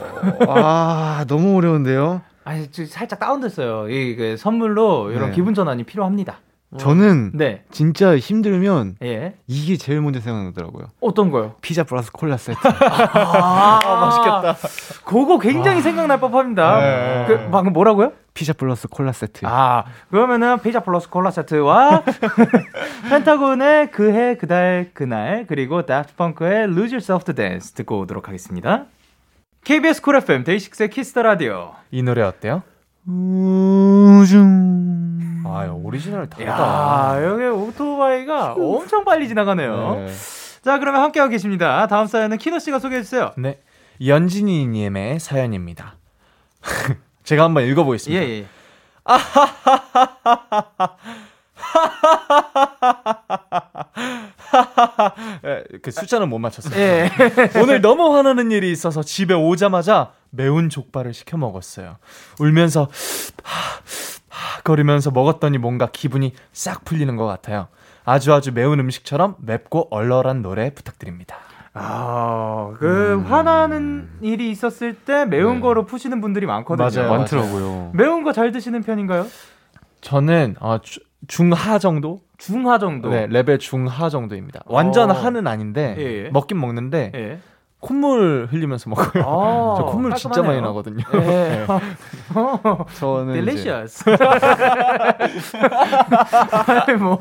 [SPEAKER 6] 아, 너무 어려운데요.
[SPEAKER 2] 아니 저 살짝 다운됐어요. 이 그 선물로 이런
[SPEAKER 6] 네.
[SPEAKER 2] 기분 전환이 필요합니다.
[SPEAKER 6] 저는
[SPEAKER 2] 네.
[SPEAKER 6] 진짜 힘들면
[SPEAKER 2] 예.
[SPEAKER 6] 이게 제일 먼저 생각나더라고요.
[SPEAKER 2] 어떤 거요?
[SPEAKER 6] 피자 플러스 콜라 세트.
[SPEAKER 2] 아, 맛있겠다. 그거 굉장히 생각날 법합니다.
[SPEAKER 5] 네.
[SPEAKER 2] 그 방금 뭐라고요?
[SPEAKER 6] 피자 플러스 콜라 세트.
[SPEAKER 2] 아, 그러면은 피자 플러스 콜라 세트와 펜타곤의 그해 그달 그날 그리고 다프펑크의 Lose Yourself to Dance 듣고 오도록 하겠습니다. KBS Cool FM 데이식스의 Kiss the Radio.
[SPEAKER 5] 이 노래 어때요?
[SPEAKER 6] 우중.
[SPEAKER 5] 아, 오리지널 다르다.
[SPEAKER 2] 야, 여기 오토바이가 엄청 빨리 지나가네요.
[SPEAKER 6] 네.
[SPEAKER 2] 자, 그러면 함께하고 계십니다. 다음 사연은 키노 씨가 소개해 주세요.
[SPEAKER 5] 네. 연진이 님의 사연입니다. 제가 한번
[SPEAKER 2] 예,
[SPEAKER 5] 읽어 보겠습니다.
[SPEAKER 2] 예.
[SPEAKER 5] 예, 그 숫자는 못 맞췄어요.
[SPEAKER 2] 예.
[SPEAKER 5] 오늘 너무 화나는 일이 있어서 집에 오자마자 매운 족발을 시켜 먹었어요. 울면서 하, 하, 거리면서 먹었더니 뭔가 기분이 싹 풀리는 것 같아요. 아주 아주 매운 음식처럼 맵고 얼얼한 노래 부탁드립니다.
[SPEAKER 2] 아, 그 화나는 일이 있었을 때 매운
[SPEAKER 6] 네.
[SPEAKER 2] 거로 푸시는 분들이 많거든요.
[SPEAKER 5] 맞아요.
[SPEAKER 6] 많더라고요.
[SPEAKER 2] 매운 거 잘 드시는 편인가요?
[SPEAKER 5] 저는 어, 주- 중하 정도?
[SPEAKER 2] 중하 정도.
[SPEAKER 5] 네, 레벨 중하 정도입니다. 완전
[SPEAKER 2] 어.
[SPEAKER 5] 하는 아닌데
[SPEAKER 2] 예, 예.
[SPEAKER 5] 먹긴 먹는데
[SPEAKER 2] 예.
[SPEAKER 5] 콧물 흘리면서 먹어요.
[SPEAKER 2] 아,
[SPEAKER 5] 저 콧물 진짜 많이
[SPEAKER 2] 깔끔하네요.
[SPEAKER 5] 나거든요.
[SPEAKER 2] 예.
[SPEAKER 6] 저는 이제
[SPEAKER 2] delicious. 아니 뭐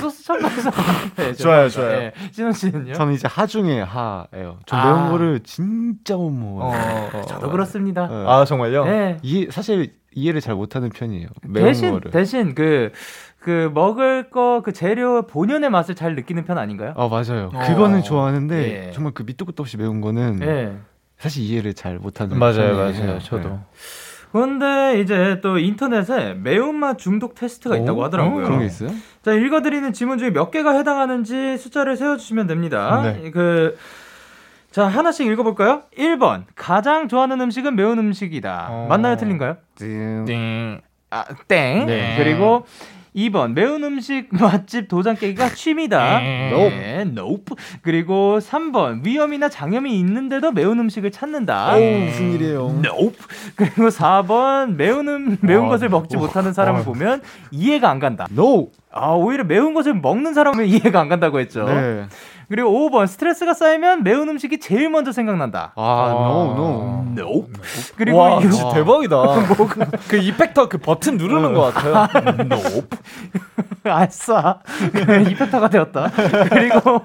[SPEAKER 2] 소스 첨가해서 네,
[SPEAKER 5] 좋아요. 좋아요.
[SPEAKER 2] 예. 신원 씨는요?
[SPEAKER 6] 저는 이제 하중에 하예요. 저
[SPEAKER 2] 아.
[SPEAKER 6] 매운 거를 진짜 못 먹어요.
[SPEAKER 5] 어,
[SPEAKER 2] 저도 그렇습니다.
[SPEAKER 6] 네.
[SPEAKER 5] 아 정말요?
[SPEAKER 2] 네.
[SPEAKER 6] 이해 사실 이해를 잘 못하는 편이에요. 매운
[SPEAKER 2] 대신
[SPEAKER 6] 거를.
[SPEAKER 2] 대신 그 그 먹을 거 그 재료 본연의 맛을 잘 느끼는 편 아닌가요?
[SPEAKER 6] 아 맞아요.
[SPEAKER 2] 어.
[SPEAKER 6] 그거는 좋아하는데
[SPEAKER 2] 예.
[SPEAKER 6] 정말 그 밑도 끝도 없이 매운 거는
[SPEAKER 2] 예.
[SPEAKER 6] 사실 이해를 잘 못하는 맞아요.
[SPEAKER 5] 맞아요. 저도.
[SPEAKER 6] 네.
[SPEAKER 2] 그런데 이제 또 인터넷에 매운맛 중독 테스트가 있다고
[SPEAKER 6] 오?
[SPEAKER 2] 하더라고요.
[SPEAKER 6] 어, 그런 게 있어요?
[SPEAKER 2] 자, 읽어드리는 지문 중에 몇 개가 해당하는지 숫자를 세워주시면 됩니다.
[SPEAKER 5] 네.
[SPEAKER 2] 그, 자, 하나씩 읽어볼까요? 1번. 가장 좋아하는 음식은 매운 음식이다.
[SPEAKER 5] 어.
[SPEAKER 2] 맞나요? 틀린가요?
[SPEAKER 6] 띵.
[SPEAKER 5] 띵.
[SPEAKER 2] 아, 땡.
[SPEAKER 5] 네.
[SPEAKER 2] 그리고 2번. 매운 음식 맛집 도장 깨기가 취미다. 네. nope. 그리고 3번. 위험이나 장염이 있는데도 매운 음식을 찾는다.
[SPEAKER 6] 어우, 무슨 일이에요?
[SPEAKER 2] nope. 그리고 4번. 매운, 음, 매운
[SPEAKER 5] 어,
[SPEAKER 2] 것을 먹지 못하는 사람을
[SPEAKER 5] 어.
[SPEAKER 2] 보면 이해가 안 간다.
[SPEAKER 6] No.
[SPEAKER 2] 아, 오히려 매운 것을 먹는 사람은 이해가 안 간다고 했죠.
[SPEAKER 6] 네.
[SPEAKER 2] 그리고 5번 스트레스가 쌓이면 매운 음식이 제일 먼저 생각난다.
[SPEAKER 6] 아, no, no.
[SPEAKER 2] nope. 그리고
[SPEAKER 5] 와,
[SPEAKER 2] 육-
[SPEAKER 5] 진짜 대박이다. 그 이펙터 그 버튼 누르는 것 같아요.
[SPEAKER 2] 아싸. 이펙터가 되었다. 그리고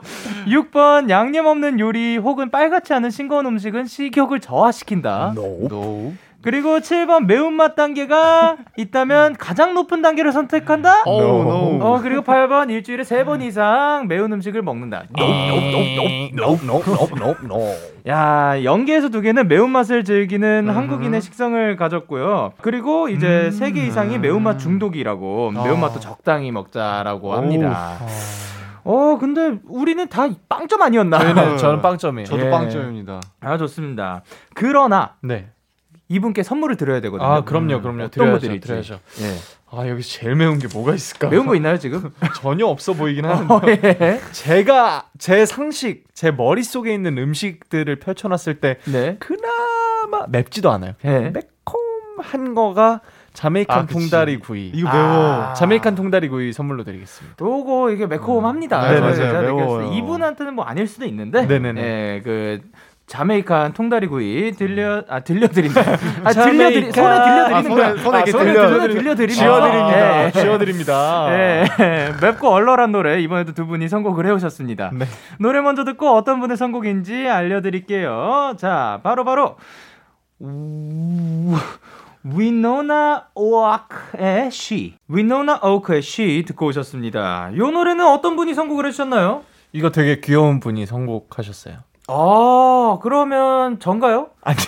[SPEAKER 2] 6번 양념 없는 요리 혹은 빨갛지 않은 싱거운 음식은 식욕을 저하시킨다.
[SPEAKER 6] No.
[SPEAKER 2] 그리고 7번 매운맛 단계가 있다면 가장 높은 단계를 선택한다.
[SPEAKER 6] Oh, no.
[SPEAKER 2] 어 그리고 8번 일주일에 3번 이상 매운 음식을 먹는다. 야, 연계에서 두 개는 매운맛을 즐기는 한국인의 식성을 가졌고요. 그리고 이제 세개 이상이 매운맛 중독이라고 매운맛도 적당히 먹자라고 합니다. 어, 근데 우리는 다 빵점 아니었나?
[SPEAKER 5] 저희는 저는 빵점이에요.
[SPEAKER 6] 저도
[SPEAKER 2] 예.
[SPEAKER 6] 빵점입니다.
[SPEAKER 2] 아, 좋습니다. 그러나
[SPEAKER 5] 네.
[SPEAKER 2] 이분께 선물을 드려야 되거든요.
[SPEAKER 5] 아 그럼요, 그럼요.
[SPEAKER 2] 어떤 드릴지.
[SPEAKER 5] 드려야죠.
[SPEAKER 2] 예.
[SPEAKER 5] 아 여기 제일 매운 게 뭐가 있을까?
[SPEAKER 2] 매운 거 있나요, 지금?
[SPEAKER 5] 전혀 없어 보이긴 하는데.
[SPEAKER 2] 어, 예.
[SPEAKER 5] 제가 제 상식, 제 머릿 속에 있는 음식들을 펼쳐놨을 때
[SPEAKER 2] 네.
[SPEAKER 5] 그나마 맵지도 않아요.
[SPEAKER 2] 예.
[SPEAKER 5] 매콤한 거가 자메이칸
[SPEAKER 6] 아.
[SPEAKER 5] 통다리 구이.
[SPEAKER 6] 이거
[SPEAKER 2] 아.
[SPEAKER 6] 매워.
[SPEAKER 5] 자메이칸 통다리 구이 선물로 드리겠습니다.
[SPEAKER 2] 요거 이게 매콤합니다.
[SPEAKER 6] 네,
[SPEAKER 2] 네,
[SPEAKER 6] 맞아요. 매워요.
[SPEAKER 2] 이분한테는 뭐 아닐 수도 있는데.
[SPEAKER 5] 네네네.
[SPEAKER 2] 예, 그 자메이칸 통다리구이 들려 아 들려드린다. 아. 들려드리 손에 들려드리는
[SPEAKER 6] 아, 손에-
[SPEAKER 2] 거야.
[SPEAKER 6] 손에 이렇게
[SPEAKER 2] 손에
[SPEAKER 6] 들려-
[SPEAKER 2] 손에 들려드리는
[SPEAKER 5] 지워드립니다.
[SPEAKER 2] 예.
[SPEAKER 5] 지워드립니다.
[SPEAKER 2] 예, 맵고 얼얼한 노래 이번에도 두 분이 선곡을 해오셨습니다.
[SPEAKER 5] 네.
[SPEAKER 2] 노래 먼저 듣고 어떤 분의 선곡인지 알려드릴게요. 자, 바로 바로 위노나 오크의 She, 위노나 오크의 She 듣고 오셨습니다. 이 노래는 어떤 분이 선곡을 해주셨나요?
[SPEAKER 5] 이거 되게 귀여운 분이 선곡하셨어요.
[SPEAKER 2] 아, 그러면 전가요?
[SPEAKER 5] 아니요.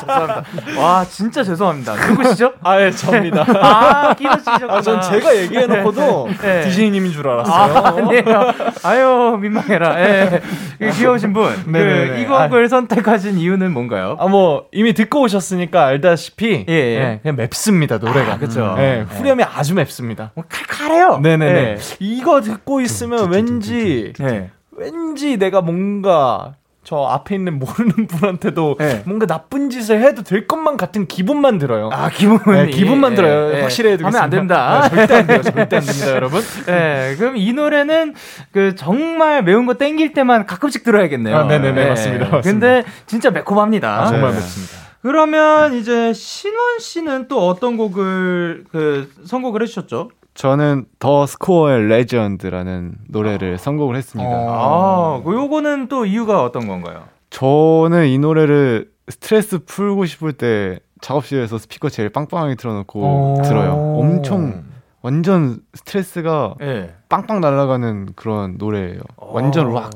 [SPEAKER 2] 죄송합니다. 와, 진짜 죄송합니다. 누구시죠?
[SPEAKER 5] 아, 예, 접니다.
[SPEAKER 2] 아, 키노 씨셨구나.
[SPEAKER 5] 아, 전 제가 얘기해놓고도
[SPEAKER 2] 네.
[SPEAKER 5] DJ님인 줄 알았어요.
[SPEAKER 2] 아, 아니에요. 아유, 민망해라. 예. 그 귀여우신 분. 그,
[SPEAKER 5] 네네네.
[SPEAKER 2] 이 곡을 선택하신 이유는 뭔가요?
[SPEAKER 5] 아, 뭐, 이미 듣고 오셨으니까 알다시피.
[SPEAKER 2] 예, 예.
[SPEAKER 5] 그냥 맵습니다, 노래가.
[SPEAKER 2] 아, 그쵸.
[SPEAKER 5] 예, 후렴이 아주 맵습니다.
[SPEAKER 2] 뭐 칼칼해요.
[SPEAKER 5] 네네네.
[SPEAKER 2] 예.
[SPEAKER 5] 이거 듣고 있으면 왠지,
[SPEAKER 2] 예.
[SPEAKER 5] 왠지 내가 뭔가 저 앞에 있는 모르는 분한테도
[SPEAKER 2] 네.
[SPEAKER 5] 뭔가 나쁜 짓을 해도 될 것만 같은 기분만 들어요.
[SPEAKER 2] 아, 기분.
[SPEAKER 5] 네, 기분만 들어요. 확실히 해두겠습니다.
[SPEAKER 2] 하면 안 됩니다.
[SPEAKER 5] 네, 절대 안 돼요. 절대 안 됩니다, 여러분.
[SPEAKER 2] 네, 그럼 이 노래는 그 정말 매운 거 땡길 때만 가끔씩 들어야겠네요.
[SPEAKER 5] 아, 네네네, 맞습니다, 맞습니다.
[SPEAKER 2] 근데 진짜 매콤합니다.
[SPEAKER 5] 아, 정말
[SPEAKER 6] 네.
[SPEAKER 5] 맵습니다.
[SPEAKER 2] 그러면 이제 신원 씨는 또 어떤 곡을 그 선곡을 해주셨죠?
[SPEAKER 6] 저는 The Score의 Legend라는 노래를 선곡을 했습니다.
[SPEAKER 2] 아, 그 요거는 또 이유가 어떤 건가요?
[SPEAKER 6] 저는 이 노래를 스트레스 풀고 싶을 때 작업실에서 스피커 제일 빵빵하게 틀어놓고 들어요. 엄청 완전 스트레스가
[SPEAKER 2] 예.
[SPEAKER 6] 빵빵 날아가는 그런 노래예요. 완전 락,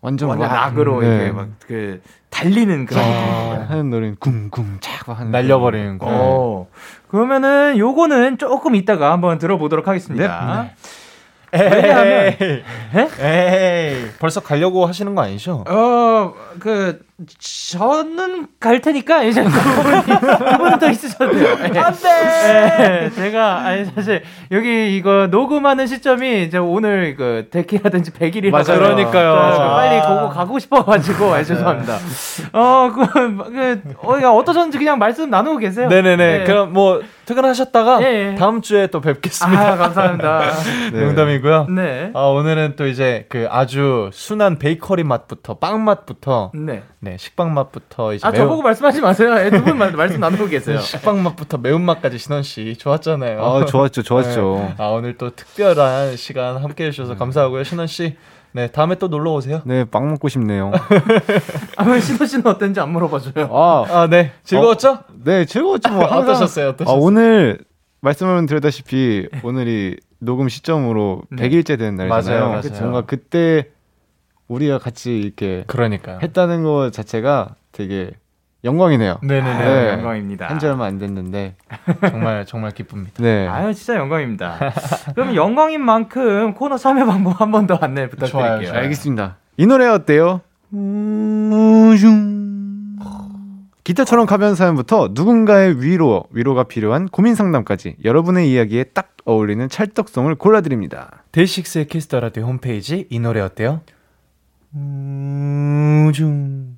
[SPEAKER 6] 완전,
[SPEAKER 2] 완전
[SPEAKER 6] 락.
[SPEAKER 2] 락으로
[SPEAKER 6] 네.
[SPEAKER 2] 이렇게 막 그 달리는 그런?
[SPEAKER 6] 하는 노래는 쿵쿵 착 하는
[SPEAKER 5] 날려버리는 거.
[SPEAKER 2] 어. 그러면은 요거는 조금 이따가 한번 들어보도록 하겠습니다. 왜냐하면-
[SPEAKER 5] 에이, 에이, 벌써 가려고 하시는 거 아니죠?
[SPEAKER 2] 어, 그, 저는 갈 테니까, 이제 그분이, 그분은 더 있으셔도 돼요. 안 돼! 제가, 아니, 사실, 여기 이거 녹음하는 시점이 이제 오늘 그, 데키라든지 100일이라서.
[SPEAKER 5] 맞아요. 그러니까요.
[SPEAKER 2] 빨리 그거 가고 싶어가지고, 아, 죄송합니다. 어, 그, 그, 어, 어떠셨는지 그냥 말씀 나누고 계세요.
[SPEAKER 5] 네네네.
[SPEAKER 2] 네.
[SPEAKER 5] 그럼 뭐 퇴근하셨다가
[SPEAKER 2] 예, 예.
[SPEAKER 5] 다음 주에 또 뵙겠습니다.
[SPEAKER 2] 아, 감사합니다.
[SPEAKER 6] 네.
[SPEAKER 5] 농담이고요.
[SPEAKER 2] 네.
[SPEAKER 5] 아, 오늘은 또 이제 그 아주 순한 베이커리 맛부터 빵 맛부터
[SPEAKER 2] 네.
[SPEAKER 5] 네, 식빵 맛부터 이제
[SPEAKER 2] 아,
[SPEAKER 5] 매운
[SPEAKER 2] 저보고 말씀하지 마세요. 예, 두분 말씀 나누고 계세요.
[SPEAKER 5] 식빵 맛부터 매운 맛까지 신원 씨 좋았잖아요.
[SPEAKER 6] 아, 좋았죠, 좋았죠.
[SPEAKER 5] 네. 아, 오늘 또 특별한 시간 함께 해 주셔서 감사하고요. 신원 씨. 네, 다음에 또 놀러 오세요.
[SPEAKER 6] 네, 빵 먹고 싶네요.
[SPEAKER 2] 아, 왜 신호 씨는 어땠는지 안 물어봐줘요.
[SPEAKER 6] 아,
[SPEAKER 5] 아, 네. 즐거웠죠?
[SPEAKER 6] 네, 즐거웠죠. 뭐 항상.
[SPEAKER 5] 어떠셨어요?
[SPEAKER 6] 아,
[SPEAKER 5] 어떠셨어요?
[SPEAKER 6] 오늘 말씀을 드렸다시피 오늘이 녹음 시점으로
[SPEAKER 2] 네.
[SPEAKER 6] 100일째 되는 날이잖아요.
[SPEAKER 5] 맞아요, 맞아요.
[SPEAKER 6] 뭔가 그때 우리가 같이 이렇게
[SPEAKER 5] 그러니까요.
[SPEAKER 6] 했다는 것 자체가 되게 영광이네요.
[SPEAKER 5] 네네네.
[SPEAKER 6] 네.
[SPEAKER 2] 영광입니다.
[SPEAKER 6] 한지 얼마 안 됐는데.
[SPEAKER 5] 정말 정말 기쁩니다.
[SPEAKER 6] 네.
[SPEAKER 2] 아유, 진짜 영광입니다. 그럼 영광인 만큼 코너 참여 방법 한 번 더 안내 부탁드릴게요.
[SPEAKER 5] 좋아요, 좋아요.
[SPEAKER 6] 알겠습니다. 이 노래 어때요? 깃털처럼 가벼운 사연부터 누군가의 위로, 위로가 필요한 고민 상담까지 여러분의 이야기에 딱 어울리는 찰떡송을 골라드립니다.
[SPEAKER 5] DAY6의 Kiss the Radio 홈페이지 이 노래 어때요? 우중.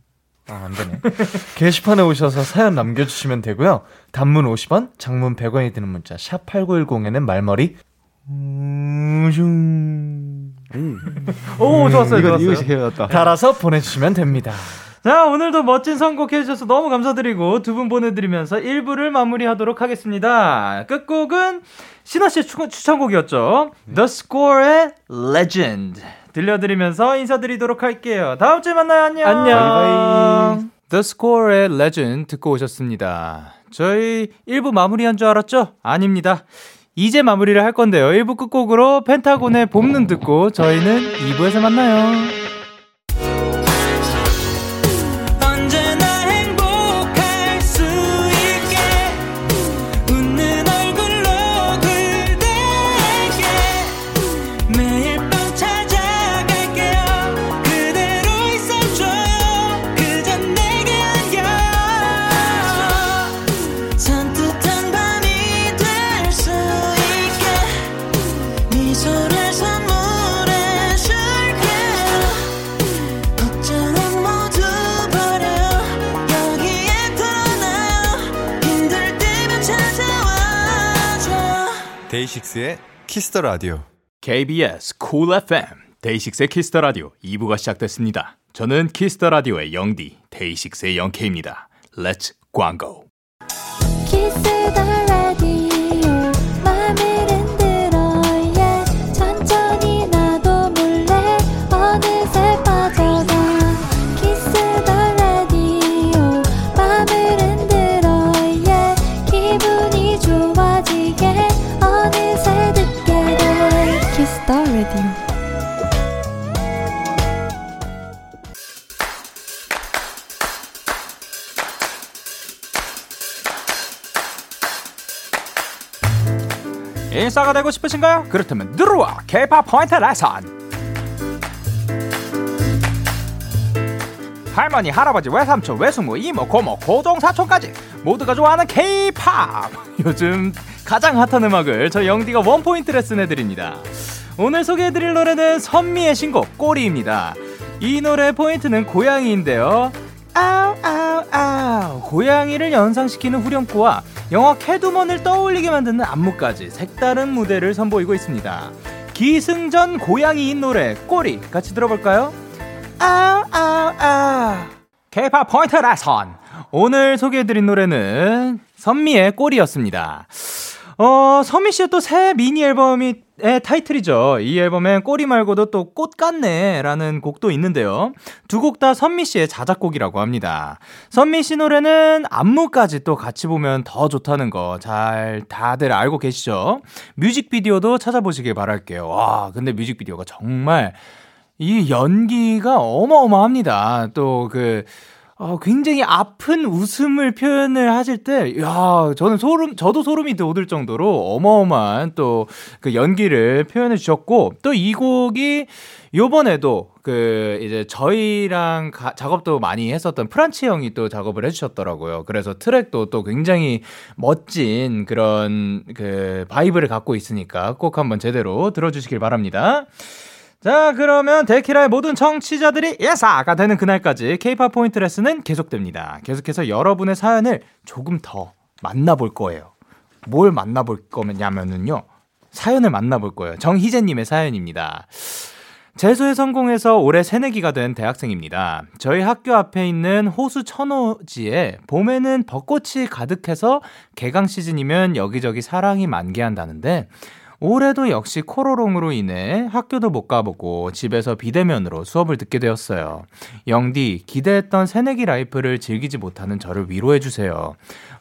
[SPEAKER 5] 아, 안 되네. 게시판에 오셔서 사연 남겨주시면 되고요. 단문 50원, 장문 100원이 드는 문자 샵 8910에는 말머리 우중.
[SPEAKER 2] 오, 좋았어요,
[SPEAKER 6] 이거,
[SPEAKER 2] 좋았어요.
[SPEAKER 6] 이거.
[SPEAKER 5] 달아서 보내주시면 됩니다.
[SPEAKER 2] 자, 오늘도 멋진 선곡 해주셔서 너무 감사드리고 두 분 보내드리면서 1부를 마무리하도록 하겠습니다. 끝곡은 신화 씨의 추- 추천곡이었죠. The Score의 Legend. 들려드리면서 인사드리도록 할게요. 다음 주에 만나요. 안녕.
[SPEAKER 5] 안녕.
[SPEAKER 2] 바이바이. The Score의 Legend 듣고 오셨습니다. 저희 1부 마무리한 줄 알았죠? 아닙니다. 이제 마무리를 할 건데요. 1부 끝곡으로 펜타곤의 봄눈 듣고 저희는 2부에서 만나요.
[SPEAKER 1] DAY6의 Kiss the Radio.
[SPEAKER 2] KBS 쿨 FM 데이식스의 키스터 라디오 2부가 시작됐습니다. 저는 키스터 라디오의 영디 데이식스의 영케입니다. Let's 광고.
[SPEAKER 7] Kiss the
[SPEAKER 2] 인싸가 되고 싶으신가요? 그렇다면 들어와 K-pop 포인트 레슨. 할머니, 할아버지, 외삼촌, 외숙모, 이모, 고모, 고종, 사촌까지 모두가 좋아하는 K-pop. 요즘 가장 핫한 음악을 저 영디가 one 포인트 레슨해 드립니다. 오늘 소개해드릴 노래는 선미의 신곡 꼬리입니다. 이 노래 포인트는 고양이인데요. 아우 아우 아우 고양이를 연상시키는 후렴구와 영화 캐두먼을 떠올리게 만드는 안무까지 색다른 무대를 선보이고 있습니다. 기승전 고양이인 노래 꼬리 같이 들어볼까요? 아우 아우 아우 K-pop 포인트 레선 오늘 소개해드린 노래는 선미의 꼬리였습니다. 어, 선미 씨의 또 새 미니 앨범이 의 타이틀이죠. 이 앨범엔 꼬리 말고도 또 꽃 같네라는 곡도 있는데요. 두 곡 다 선미 씨의 자작곡이라고 합니다. 선미 씨 노래는 안무까지 또 같이 보면 더 좋다는 거 잘 다들 알고 계시죠? 뮤직비디오도 찾아보시길 바랄게요. 와, 근데 뮤직비디오가 정말 이 연기가 어마어마합니다. 또 그, 어, 굉장히 아픈 웃음을 표현을 하실 때, 야, 저는 소름, 저도 소름이 돋을 정도로 어마어마한 또 그 연기를 표현해 주셨고, 또 이 곡이 요번에도 그 이제 저희랑 가- 작업도 많이 했었던 Frants 형이 또 작업을 해주셨더라고요. 그래서 트랙도 또 굉장히 멋진 그런 그 vibe를 갖고 있으니까 꼭 한번 제대로 들어주시길 바랍니다. 자, 그러면 데키라의 모든 청취자들이 인싸가 되는 그날까지 케이팝 포인트 레슨은 계속됩니다. 계속해서 여러분의 사연을 조금 더 만나볼 거예요. 뭘 만나볼 거냐면은요. 사연을 만나볼 거예요. 정희재님의 사연입니다. 재수에 성공해서 올해 새내기가 된 대학생입니다. 저희 학교 앞에 있는 호수 천호지에 봄에는 벚꽃이 가득해서 개강 시즌이면 여기저기 사랑이 만개한다는데 올해도 역시 코로롱으로 인해 학교도 못 가보고 집에서 비대면으로 수업을 듣게 되었어요. 영디, 기대했던 새내기 라이프를 즐기지 못하는 저를 위로해주세요.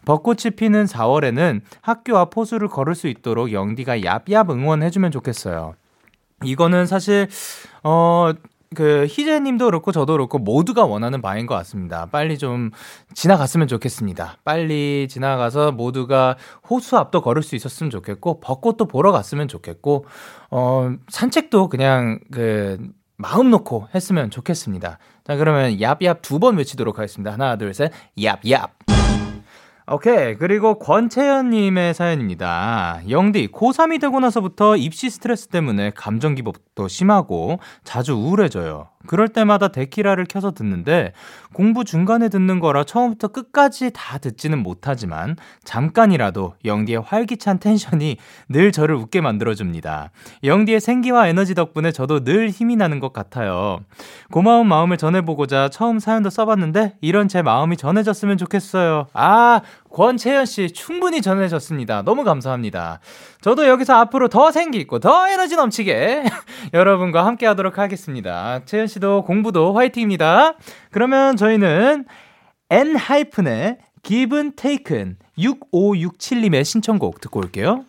[SPEAKER 2] 벚꽃이 피는 4월에는 학교 앞 호수를 걸을 수 있도록 영디가 얍얍 응원해주면 좋겠어요. 이거는 사실 어. 그 희재님도 그렇고 저도 그렇고 모두가 원하는 바인 것 같습니다. 빨리 좀 지나갔으면 좋겠습니다. 빨리 지나가서 모두가 호수 앞도 걸을 수 있었으면 좋겠고 벚꽃도 보러 갔으면 좋겠고 어 산책도 그냥 그 마음 놓고 했으면 좋겠습니다. 자 그러면 얍얍 두 번 외치도록 하겠습니다. 하나 둘 셋 얍얍. 오케이. 그리고 권채연님의 사연입니다. 영디, 고3이 되고 나서부터 입시 스트레스 때문에 감정 기복도 심하고 자주 우울해져요. 그럴 때마다 데키라를 켜서 듣는데 공부 중간에 듣는 거라 처음부터 끝까지 다 듣지는 못하지만 잠깐이라도 영디의 활기찬 텐션이 늘 저를 웃게 만들어줍니다. 영디의 생기와 에너지 덕분에 저도 늘 힘이 나는 것 같아요. 고마운 마음을 전해보고자 처음 사연도 써봤는데 이런 제 마음이 전해졌으면 좋겠어요. 아, 권채연 씨 충분히 전해졌습니다. 너무 감사합니다. 저도 여기서 앞으로 더 생기 있고 더 에너지 넘치게 여러분과 함께 하도록 하겠습니다. 채연 씨도 공부도 화이팅입니다. 그러면 저희는 엔하이픈의 Given Taken 6567님의 신청곡 듣고 올게요.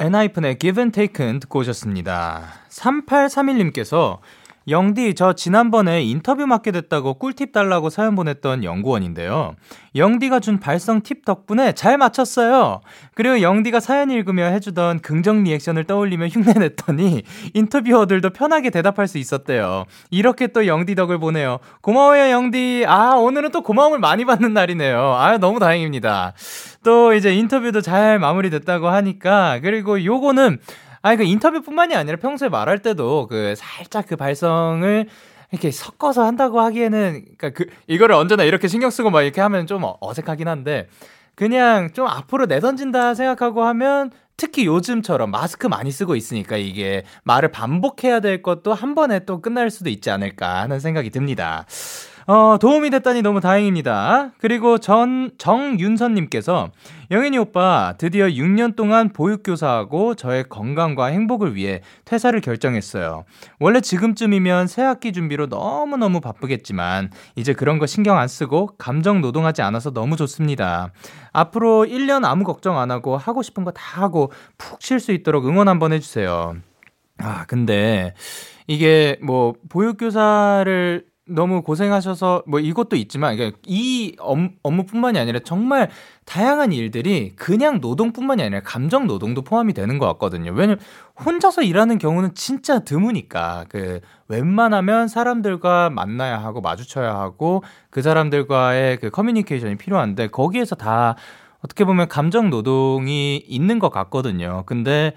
[SPEAKER 2] 엔하이픈의 Given Taken 듣고 오셨습니다. 3831님께서 영디, 저 지난번에 인터뷰 맡게 됐다고 꿀팁 달라고 사연 보냈던 연구원인데요. 영디가 준 발성 팁 덕분에 잘 맞췄어요. 그리고 영디가 사연 읽으며 해주던 긍정 리액션을 떠올리며 흉내냈더니 인터뷰어들도 편하게 대답할 수 있었대요. 이렇게 또 영디 덕을 보네요. 고마워요, 영디. 아, 오늘은 또 고마움을 많이 받는 날이네요. 아, 너무 다행입니다. 또 이제 인터뷰도 잘 마무리됐다고 하니까, 그리고 요거는 아니, 그 인터뷰뿐만이 아니라 평소에 말할 때도 그 살짝 그 발성을 이렇게 섞어서 한다고 하기에는, 그니까 그, 이거를 언제나 이렇게 신경 쓰고 막 이렇게 하면 좀 어- 어색하긴 한데, 그냥 좀 앞으로 내던진다 생각하고 하면, 특히 요즘처럼 마스크 많이 쓰고 있으니까 이게 말을 반복해야 될 것도 한 번에 또 끝날 수도 있지 않을까 하는 생각이 듭니다. 어, 도움이 됐다니 너무 다행입니다. 그리고 전, 정윤선님께서 영현이 오빠 드디어 6년 동안 보육교사하고 저의 건강과 행복을 위해 퇴사를 결정했어요. 원래 지금쯤이면 새 학기 준비로 너무너무 바쁘겠지만 이제 그런 거 신경 안 쓰고 감정 노동하지 않아서 너무 좋습니다. 앞으로 1년 아무 걱정 안 하고 하고 싶은 거 다 하고 푹 쉴 수 있도록 응원 한번 해주세요. 아, 근데 이게 뭐 보육교사를 너무 고생하셔서 뭐 이것도 있지만 그러니까 이 업, 업무뿐만이 아니라 정말 다양한 일들이 그냥 노동뿐만이 아니라 감정 노동도 포함이 되는 것 같거든요. 왜냐면 혼자서 일하는 경우는 진짜 드무니까 그 웬만하면 사람들과 만나야 하고 마주쳐야 하고 그 사람들과의 그 커뮤니케이션이 필요한데 거기에서 다 어떻게 보면 감정 노동이 있는 것 같거든요. 근데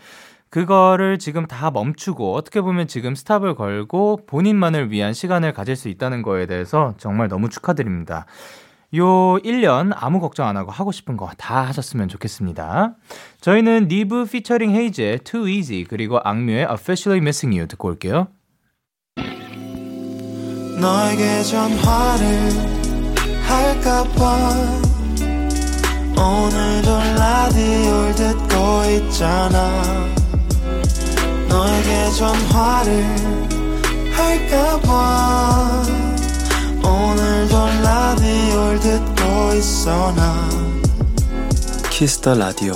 [SPEAKER 2] 그거를 지금 다 멈추고 어떻게 보면 지금 스탑을 걸고 본인만을 위한 시간을 가질 수 있다는 거에 대해서 정말 너무 축하드립니다. 요 1년 아무 걱정 안 하고 하고 싶은 거 다 하셨으면 좋겠습니다. 저희는 니브 피처링 헤이즈의 Too Easy 그리고 악뮤의 Officially Missing You 듣고 올게요.
[SPEAKER 8] 너에게 전화를 할까봐 오늘도 라디오를 듣고 있잖아 너에게 전화를 할까봐 오늘도 라디오를 듣고 있어 나 Kiss the Radio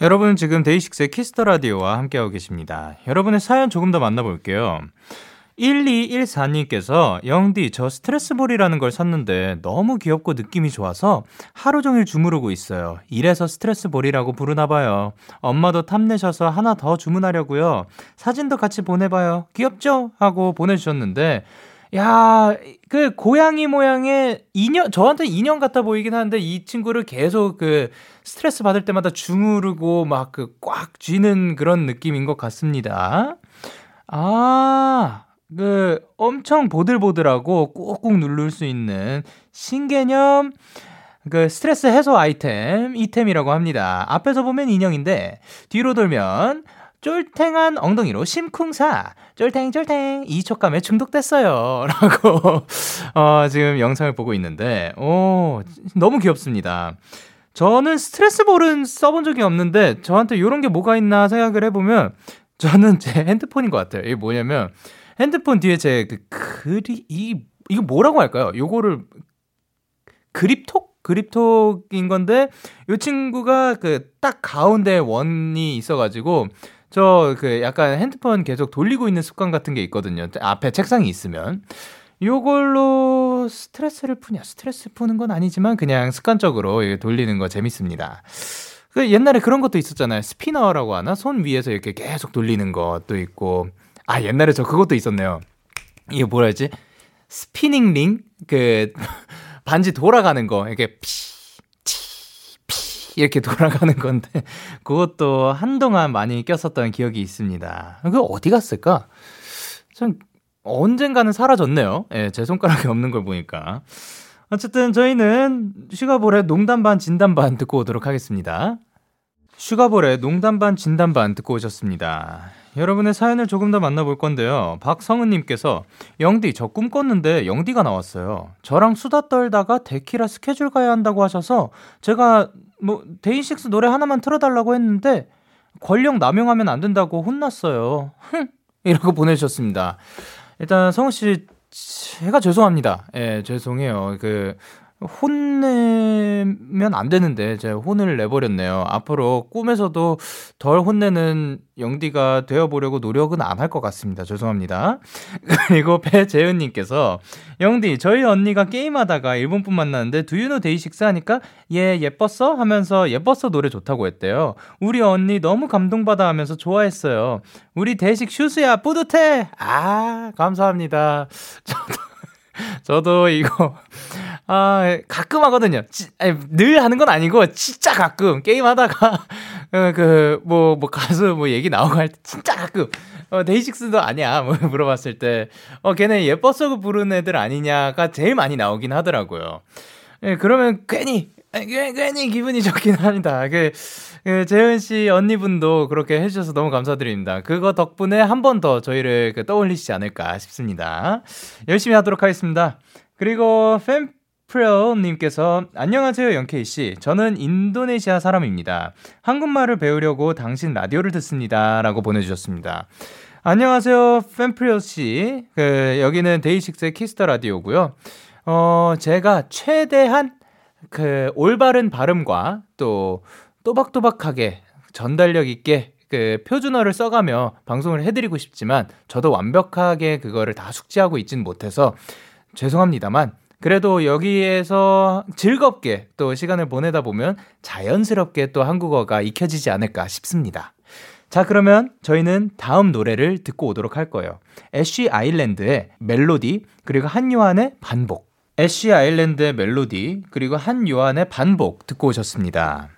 [SPEAKER 2] 여러분 지금 DAY6의 Kiss the Radio와 함께하고 계십니다. 여러분의 사연 조금 더 만나볼게요. 1214님께서 영디 저 스트레스볼이라는 걸 샀는데 너무 귀엽고 느낌이 좋아서 하루 종일 주무르고 있어요. 이래서 스트레스볼이라고 부르나 봐요. 엄마도 탐내셔서 하나 더 주문하려고요. 사진도 같이 보내봐요. 귀엽죠? 하고 보내주셨는데 야, 그 고양이 모양의 인형 저한테 인형 같아 보이긴 하는데 이 친구를 계속 그 스트레스 받을 때마다 주무르고 막 그 꽉 쥐는 그런 느낌인 것 같습니다. 아, 그 엄청 보들보들하고 꾹꾹 누를 수 있는 신개념 그 스트레스 해소 아이템 이템이라고 합니다. 앞에서 보면 인형인데 뒤로 돌면 쫄탱한 엉덩이로 심쿵사 쫄탱쫄탱 이 촉감에 중독됐어요. 라고 어, 지금 영상을 보고 있는데 오 너무 귀엽습니다. 저는 스트레스볼은 써본 적이 없는데 저한테 이런 게 뭐가 있나 생각을 해보면 저는 제 핸드폰인 것 같아요. 이게 뭐냐면 핸드폰 뒤에 제 그 그리 이 이거 뭐라고 할까요 요거를 그립톡 그립톡인 건데 요 친구가 그 딱 가운데 원이 있어가지고 저 그 약간 핸드폰 계속 돌리고 있는 습관 같은 게 있거든요. 앞에 책상이 있으면. 요걸로 스트레스를 푸냐? 스트레스 푸는 건 아니지만 그냥 습관적으로 돌리는 거 재밌습니다. 그 옛날에 그런 것도 있었잖아요. spinner라고 하나? 손 위에서 이렇게 계속 돌리는 것도 있고. 아, 옛날에 저 그것도 있었네요. 이게 뭐라 했지? spinning ring? 그, 반지 돌아가는 거. 이렇게 피, 치, 피, 이렇게 돌아가는 건데. 그것도 한동안 많이 꼈었던 기억이 있습니다. 그거 어디 갔을까? 참, 언젠가는 사라졌네요. 예, 제 손가락에 없는 걸 보니까. 어쨌든 저희는 슈가볼의 농담 반 진담 반 듣고 오도록 하겠습니다. 슈가볼의 농담 반 진담 반 듣고 오셨습니다. 여러분의 사연을 조금 더 만나볼 건데요. 박성은님께서 영디 저 꿈 꿨는데 영디가 나왔어요. 저랑 수다 떨다가 데키라 스케줄 가야 한다고 하셔서 제가 뭐 DAY6 노래 하나만 틀어달라고 했는데 권력 남용하면 안 된다고 혼났어요. 흥 이라고 보내주셨습니다. 일단 성우 씨 제가 죄송합니다. 예, 죄송해요. 그 혼내면 안 되는데 제가 혼을 내버렸네요. 앞으로 꿈에서도 덜 혼내는 영디가 되어보려고 노력은 안 할 것 같습니다. 죄송합니다. 그리고 배재은님께서 영디 저희 언니가 게임하다가 일본 분 만났는데 두유노 데이식스 하니까 얘 예뻤어 하면서 예뻤어 노래 좋다고 했대요. 우리 언니 너무 감동받아 하면서 좋아했어요. 우리 데이식 슈스야 뿌듯해. 아 감사합니다. 저도 저도 이거 아 가끔 하거든요. 지, 아니, 늘 하는 건 아니고 진짜 가끔 게임 하다가 그뭐뭐 뭐 가수 뭐 얘기 나오고 할 때 진짜 가끔 어, 데이식스도 아니야 뭐 물어봤을 때 어 걔네 예뻐서 부르는 애들 아니냐가 제일 많이 나오긴 하더라고요. 예, 그러면 괜히 괜히 기분이 좋긴 합니다. 그, 그 재은 씨 언니분도 그렇게 해주셔서 너무 감사드립니다. 그거 덕분에 한 번 더 저희를 그 떠올리시지 않을까 싶습니다. 열심히 하도록 하겠습니다. 그리고 팬 프로님께서 안녕하세요 Young K 씨. 저는 인도네시아 사람입니다. 한국말을 배우려고 당신 라디오를 듣습니다라고 보내주셨습니다. 안녕하세요 팬프리오 씨. 그 여기는 DAY6의 Kiss the Radio고요. 어 제가 최대한 그 올바른 발음과 또 또박또박하게 전달력 있게 그 표준어를 써가며 방송을 해드리고 싶지만 저도 완벽하게 그거를 다 숙지하고 있진 못해서 죄송합니다만 그래도 여기에서 즐겁게 또 시간을 보내다 보면 자연스럽게 또 한국어가 익혀지지 않을까 싶습니다. 자, 그러면 저희는 다음 노래를 듣고 오도록 할 거예요. 애쉬 아일랜드의 멜로디, 그리고 한요한의 반복. 애쉬 아일랜드의 멜로디, 그리고 한요한의 반복 듣고 오셨습니다.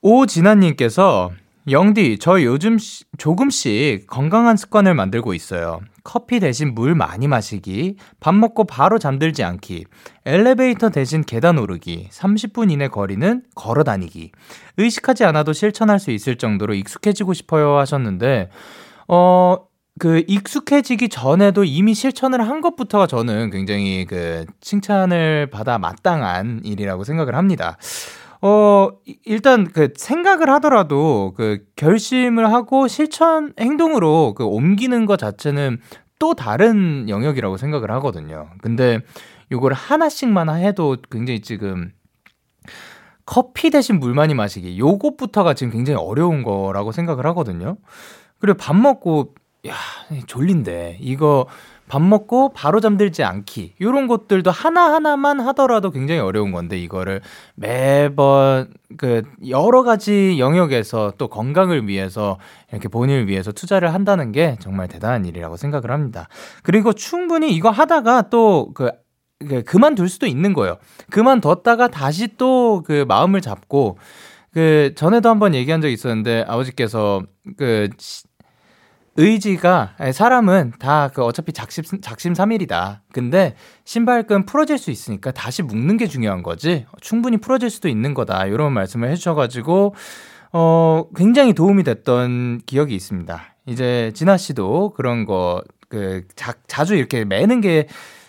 [SPEAKER 2] 오진아님께서 영디, 저 요즘 시- 조금씩 건강한 습관을 만들고 있어요. 커피 대신 물 많이 마시기, 밥 먹고 바로 잠들지 않기, 엘리베이터 대신 계단 오르기, 30분 이내 거리는 걸어 다니기. 의식하지 않아도 실천할 수 있을 정도로 익숙해지고 싶어요 하셨는데, 어, 그 익숙해지기 전에도 이미 실천을 한 것부터가 저는 굉장히 그 칭찬을 받아 마땅한 일이라고 생각을 합니다. 어, 이- 일단 그 생각을 하더라도 그 결심을 하고 실천 행동으로 그 옮기는 것 자체는 또 다른 영역이라고 생각을 하거든요. 근데 요걸 하나씩만 해도 굉장히 지금 커피 대신 물 많이 마시기 요것부터가 지금 굉장히 어려운 거라고 생각을 하거든요. 그리고 밥 먹고 야 졸린데 이거 밥 먹고 바로 잠들지 않기 요런 것들도 하나하나만 하더라도 굉장히 어려운 건데 이거를 매번 그 여러 가지 영역에서 또 건강을 위해서 이렇게 본인을 위해서 투자를 한다는 게 정말 대단한 일이라고 생각을 합니다. 그리고 충분히 이거 하다가 또그 그 그만둘 수도 있는 거예요. 그만뒀다가 다시 또 그 마음을 잡고 그 전에도 한번 얘기한 적이 있었는데 아버지께서 그 시- 의지가 사람은 다 그 어차피 작심 작심 삼일이다. 근데 신발끈 풀어질 수 있으니까 다시 묶는 게 중요한 거지. 충분히 풀어질 수도 있는 거다. 이런 말씀을 해주셔가지고 어 굉장히 도움이 됐던 기억이 있습니다. 이제 진아 씨도 그런 거그 자주 이렇게 매는 게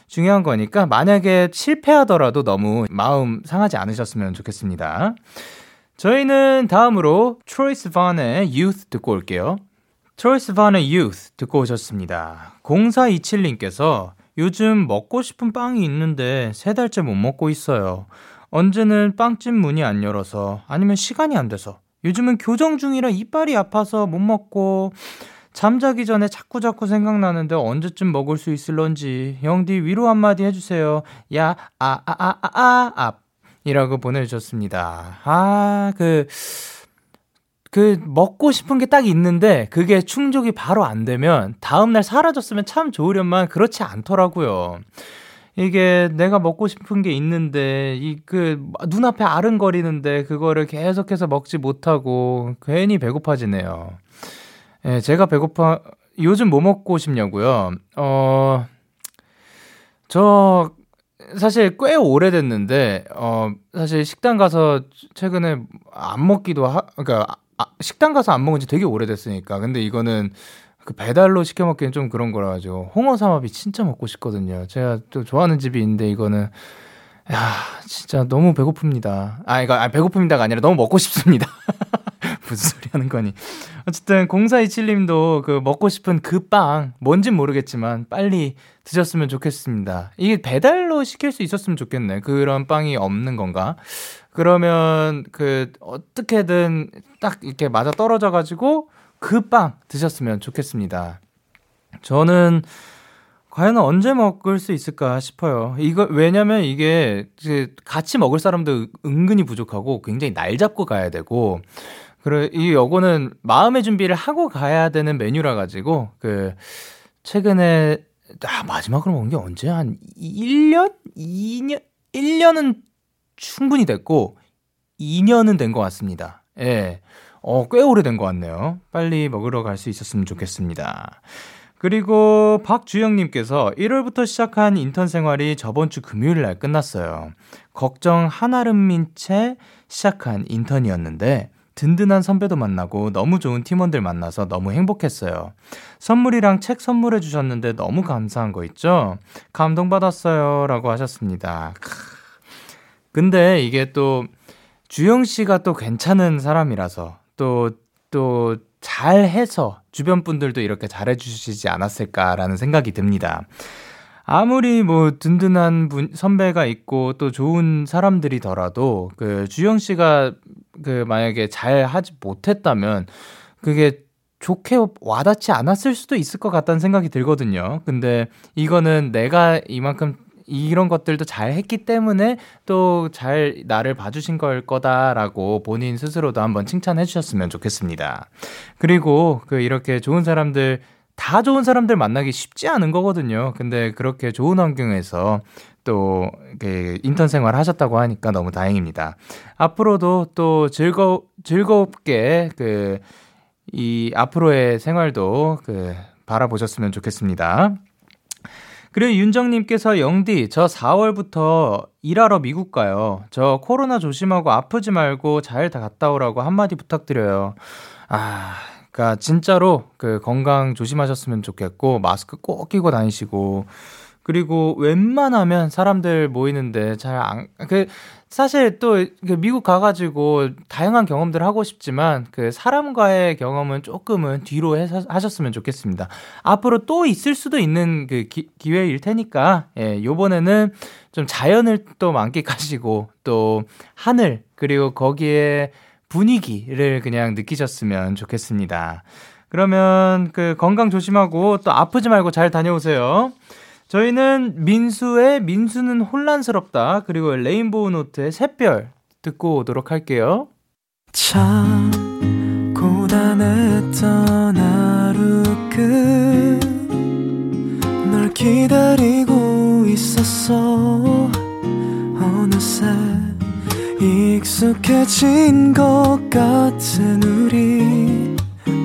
[SPEAKER 2] 중요한 거니까 만약에 실패하더라도 너무 마음 상하지 않으셨으면 좋겠습니다. 저희는 다음으로 Troye Sivan의 Youth 듣고 올게요. Troye Sivan의 Youth 듣고 오셨습니다. 0427님께서 요즘 먹고 싶은 빵이 있는데 세 달째 못 먹고 있어요. 언제는 빵집 문이 안 열어서 아니면 시간이 안 돼서 요즘은 교정 중이라 이빨이 아파서 못 먹고 잠자기 전에 자꾸 자꾸 생각나는데 언제쯤 먹을 수 있을런지 영디 위로 한마디 해주세요. 야, 아, 아, 아, 아, 아, 아. 이라고 보내주셨습니다. 아, 그, 그, 먹고 싶은 게 딱 있는데, 그게 충족이 바로 안 되면, 다음날 사라졌으면 참 좋으련만 그렇지 않더라고요. 이게 내가 먹고 싶은 게 있는데, 이, 그, 눈앞에 아른거리는데, 그거를 계속해서 먹지 못하고, 괜히 배고파지네요. 예, 제가 배고파, 요즘 뭐 먹고 싶냐고요? 어, 저, 사실 꽤 오래됐는데, 어, 사실 식당 가서 최근에 안 먹기도 하, 그러니까, 아, 식당 가서 안 먹은 지 되게 오래됐으니까. 근데 이거는 그 배달로 시켜 먹기엔 좀 그런 거라 가지고, 홍어 삼합이 진짜 먹고 싶거든요. 제가 또 좋아하는 집이 있는데, 이거는, 야, 진짜 너무 배고픕니다. 아, 이거, 아, 배고픕니다가 아니라 너무 먹고 싶습니다. 무슨 소리 하는 거니. 어쨌든 0427님도 그 먹고 싶은 그 빵 뭔진 모르겠지만 빨리 드셨으면 좋겠습니다. 이게 배달로 시킬 수 있었으면 좋겠네. 그런 빵이 없는 건가? 그러면 그 어떻게든 딱 이렇게 맞아 떨어져 가지고 그 빵 드셨으면 좋겠습니다. 저는 과연 언제 먹을 수 있을까 싶어요. 이거 왜냐면 이게 같이 먹을 사람도 은근히 부족하고 굉장히 날 잡고 가야 되고 그래 이 요거는 마음의 준비를 하고 가야 되는 메뉴라 가지고 그 최근에 아 마지막으로 먹은 게 언제 한 1년 2년 1년은 충분히 됐고 2년은 된 것 같습니다. 예. 어, 꽤 오래된 것 같네요. 빨리 먹으러 갈 수 있었으면 좋겠습니다. 그리고 박주영님께서 1월부터 시작한 인턴 생활이 저번 주 금요일 날 끝났어요. 걱정 한아름민 채 시작한 인턴이었는데 든든한 선배도 만나고 너무 좋은 팀원들 만나서 너무 행복했어요. 선물이랑 책 선물해 주셨는데 너무 감사한 거 있죠? 감동받았어요. 라고 하셨습니다. 크. 근데 이게 또 주영 씨가 또 괜찮은 사람이라서 또, 또 잘해서 주변 분들도 이렇게 잘해주시지 않았을까라는 생각이 듭니다. 아무리 뭐 든든한 분, 선배가 있고 또 좋은 사람들이더라도 그 주영 씨가 그 만약에 잘 하지 못했다면 그게 좋게 와닿지 않았을 수도 있을 것 같다는 생각이 들거든요. 근데 이거는 내가 이만큼 이런 것들도 잘 했기 때문에 또 잘 나를 봐주신 걸 거다라고 본인 스스로도 한번 칭찬해 주셨으면 좋겠습니다. 그리고 그 이렇게 좋은 사람들 다 좋은 사람들 만나기 쉽지 않은 거거든요. 근데 그렇게 좋은 환경에서 또그 인턴 생활 하셨다고 하니까 너무 다행입니다. 앞으로도 또 즐거 즐겁게 그 이 앞으로의 생활도 그 바라보셨으면 좋겠습니다. 그리고 윤정님께서 영디, 저 4월부터 일하러 미국 가요. 저 코로나 조심하고 아프지 말고 잘 다 갔다 오라고 한마디 부탁드려요. 아, 그니까 진짜로 그 건강 조심하셨으면 좋겠고, 마스크 꼭 끼고 다니시고, 그리고 웬만하면 사람들 모이는데 잘 안, 그, 사실 또그 미국 가가지고 다양한 경험들 하고 싶지만 그 사람과의 경험은 조금은 뒤로 해서 하셨으면 좋겠습니다. 앞으로 또 있을 수도 있는 그 기, 기회일 테니까, 예, 요번에는 좀 자연을 또 만끽하시고 또 하늘, 그리고 거기에 분위기를 그냥 느끼셨으면 좋겠습니다. 그러면 그 건강 조심하고 또 아프지 말고 잘 다녀오세요. 저희는 민수의 민수는 혼란스럽다 그리고 레인보우 노트의 샛별 듣고 오도록 할게요.
[SPEAKER 8] 참 고단했던 하루 끝널 기다리고 있었어 어느새 익숙해진 것 같은 우리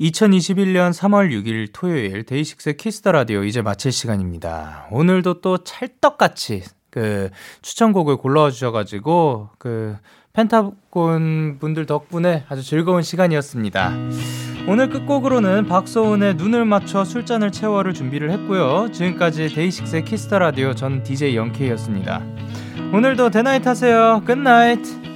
[SPEAKER 2] 2021년 3월 6일 토요일 DAY6의 Kiss the Radio 이제 마칠 시간입니다. 오늘도 또 찰떡같이 그 추천곡을 골라와 주셔가지고 그 펜타곤 분들 덕분에 아주 즐거운 시간이었습니다. 오늘 끝곡으로는 박소은의 눈을 맞춰 술잔을 채워를 준비를 했고요. 지금까지 데이식스의 키스터 라디오 전 DJ 영케이였습니다. 오늘도 대나잇 하세요. 굿나잇.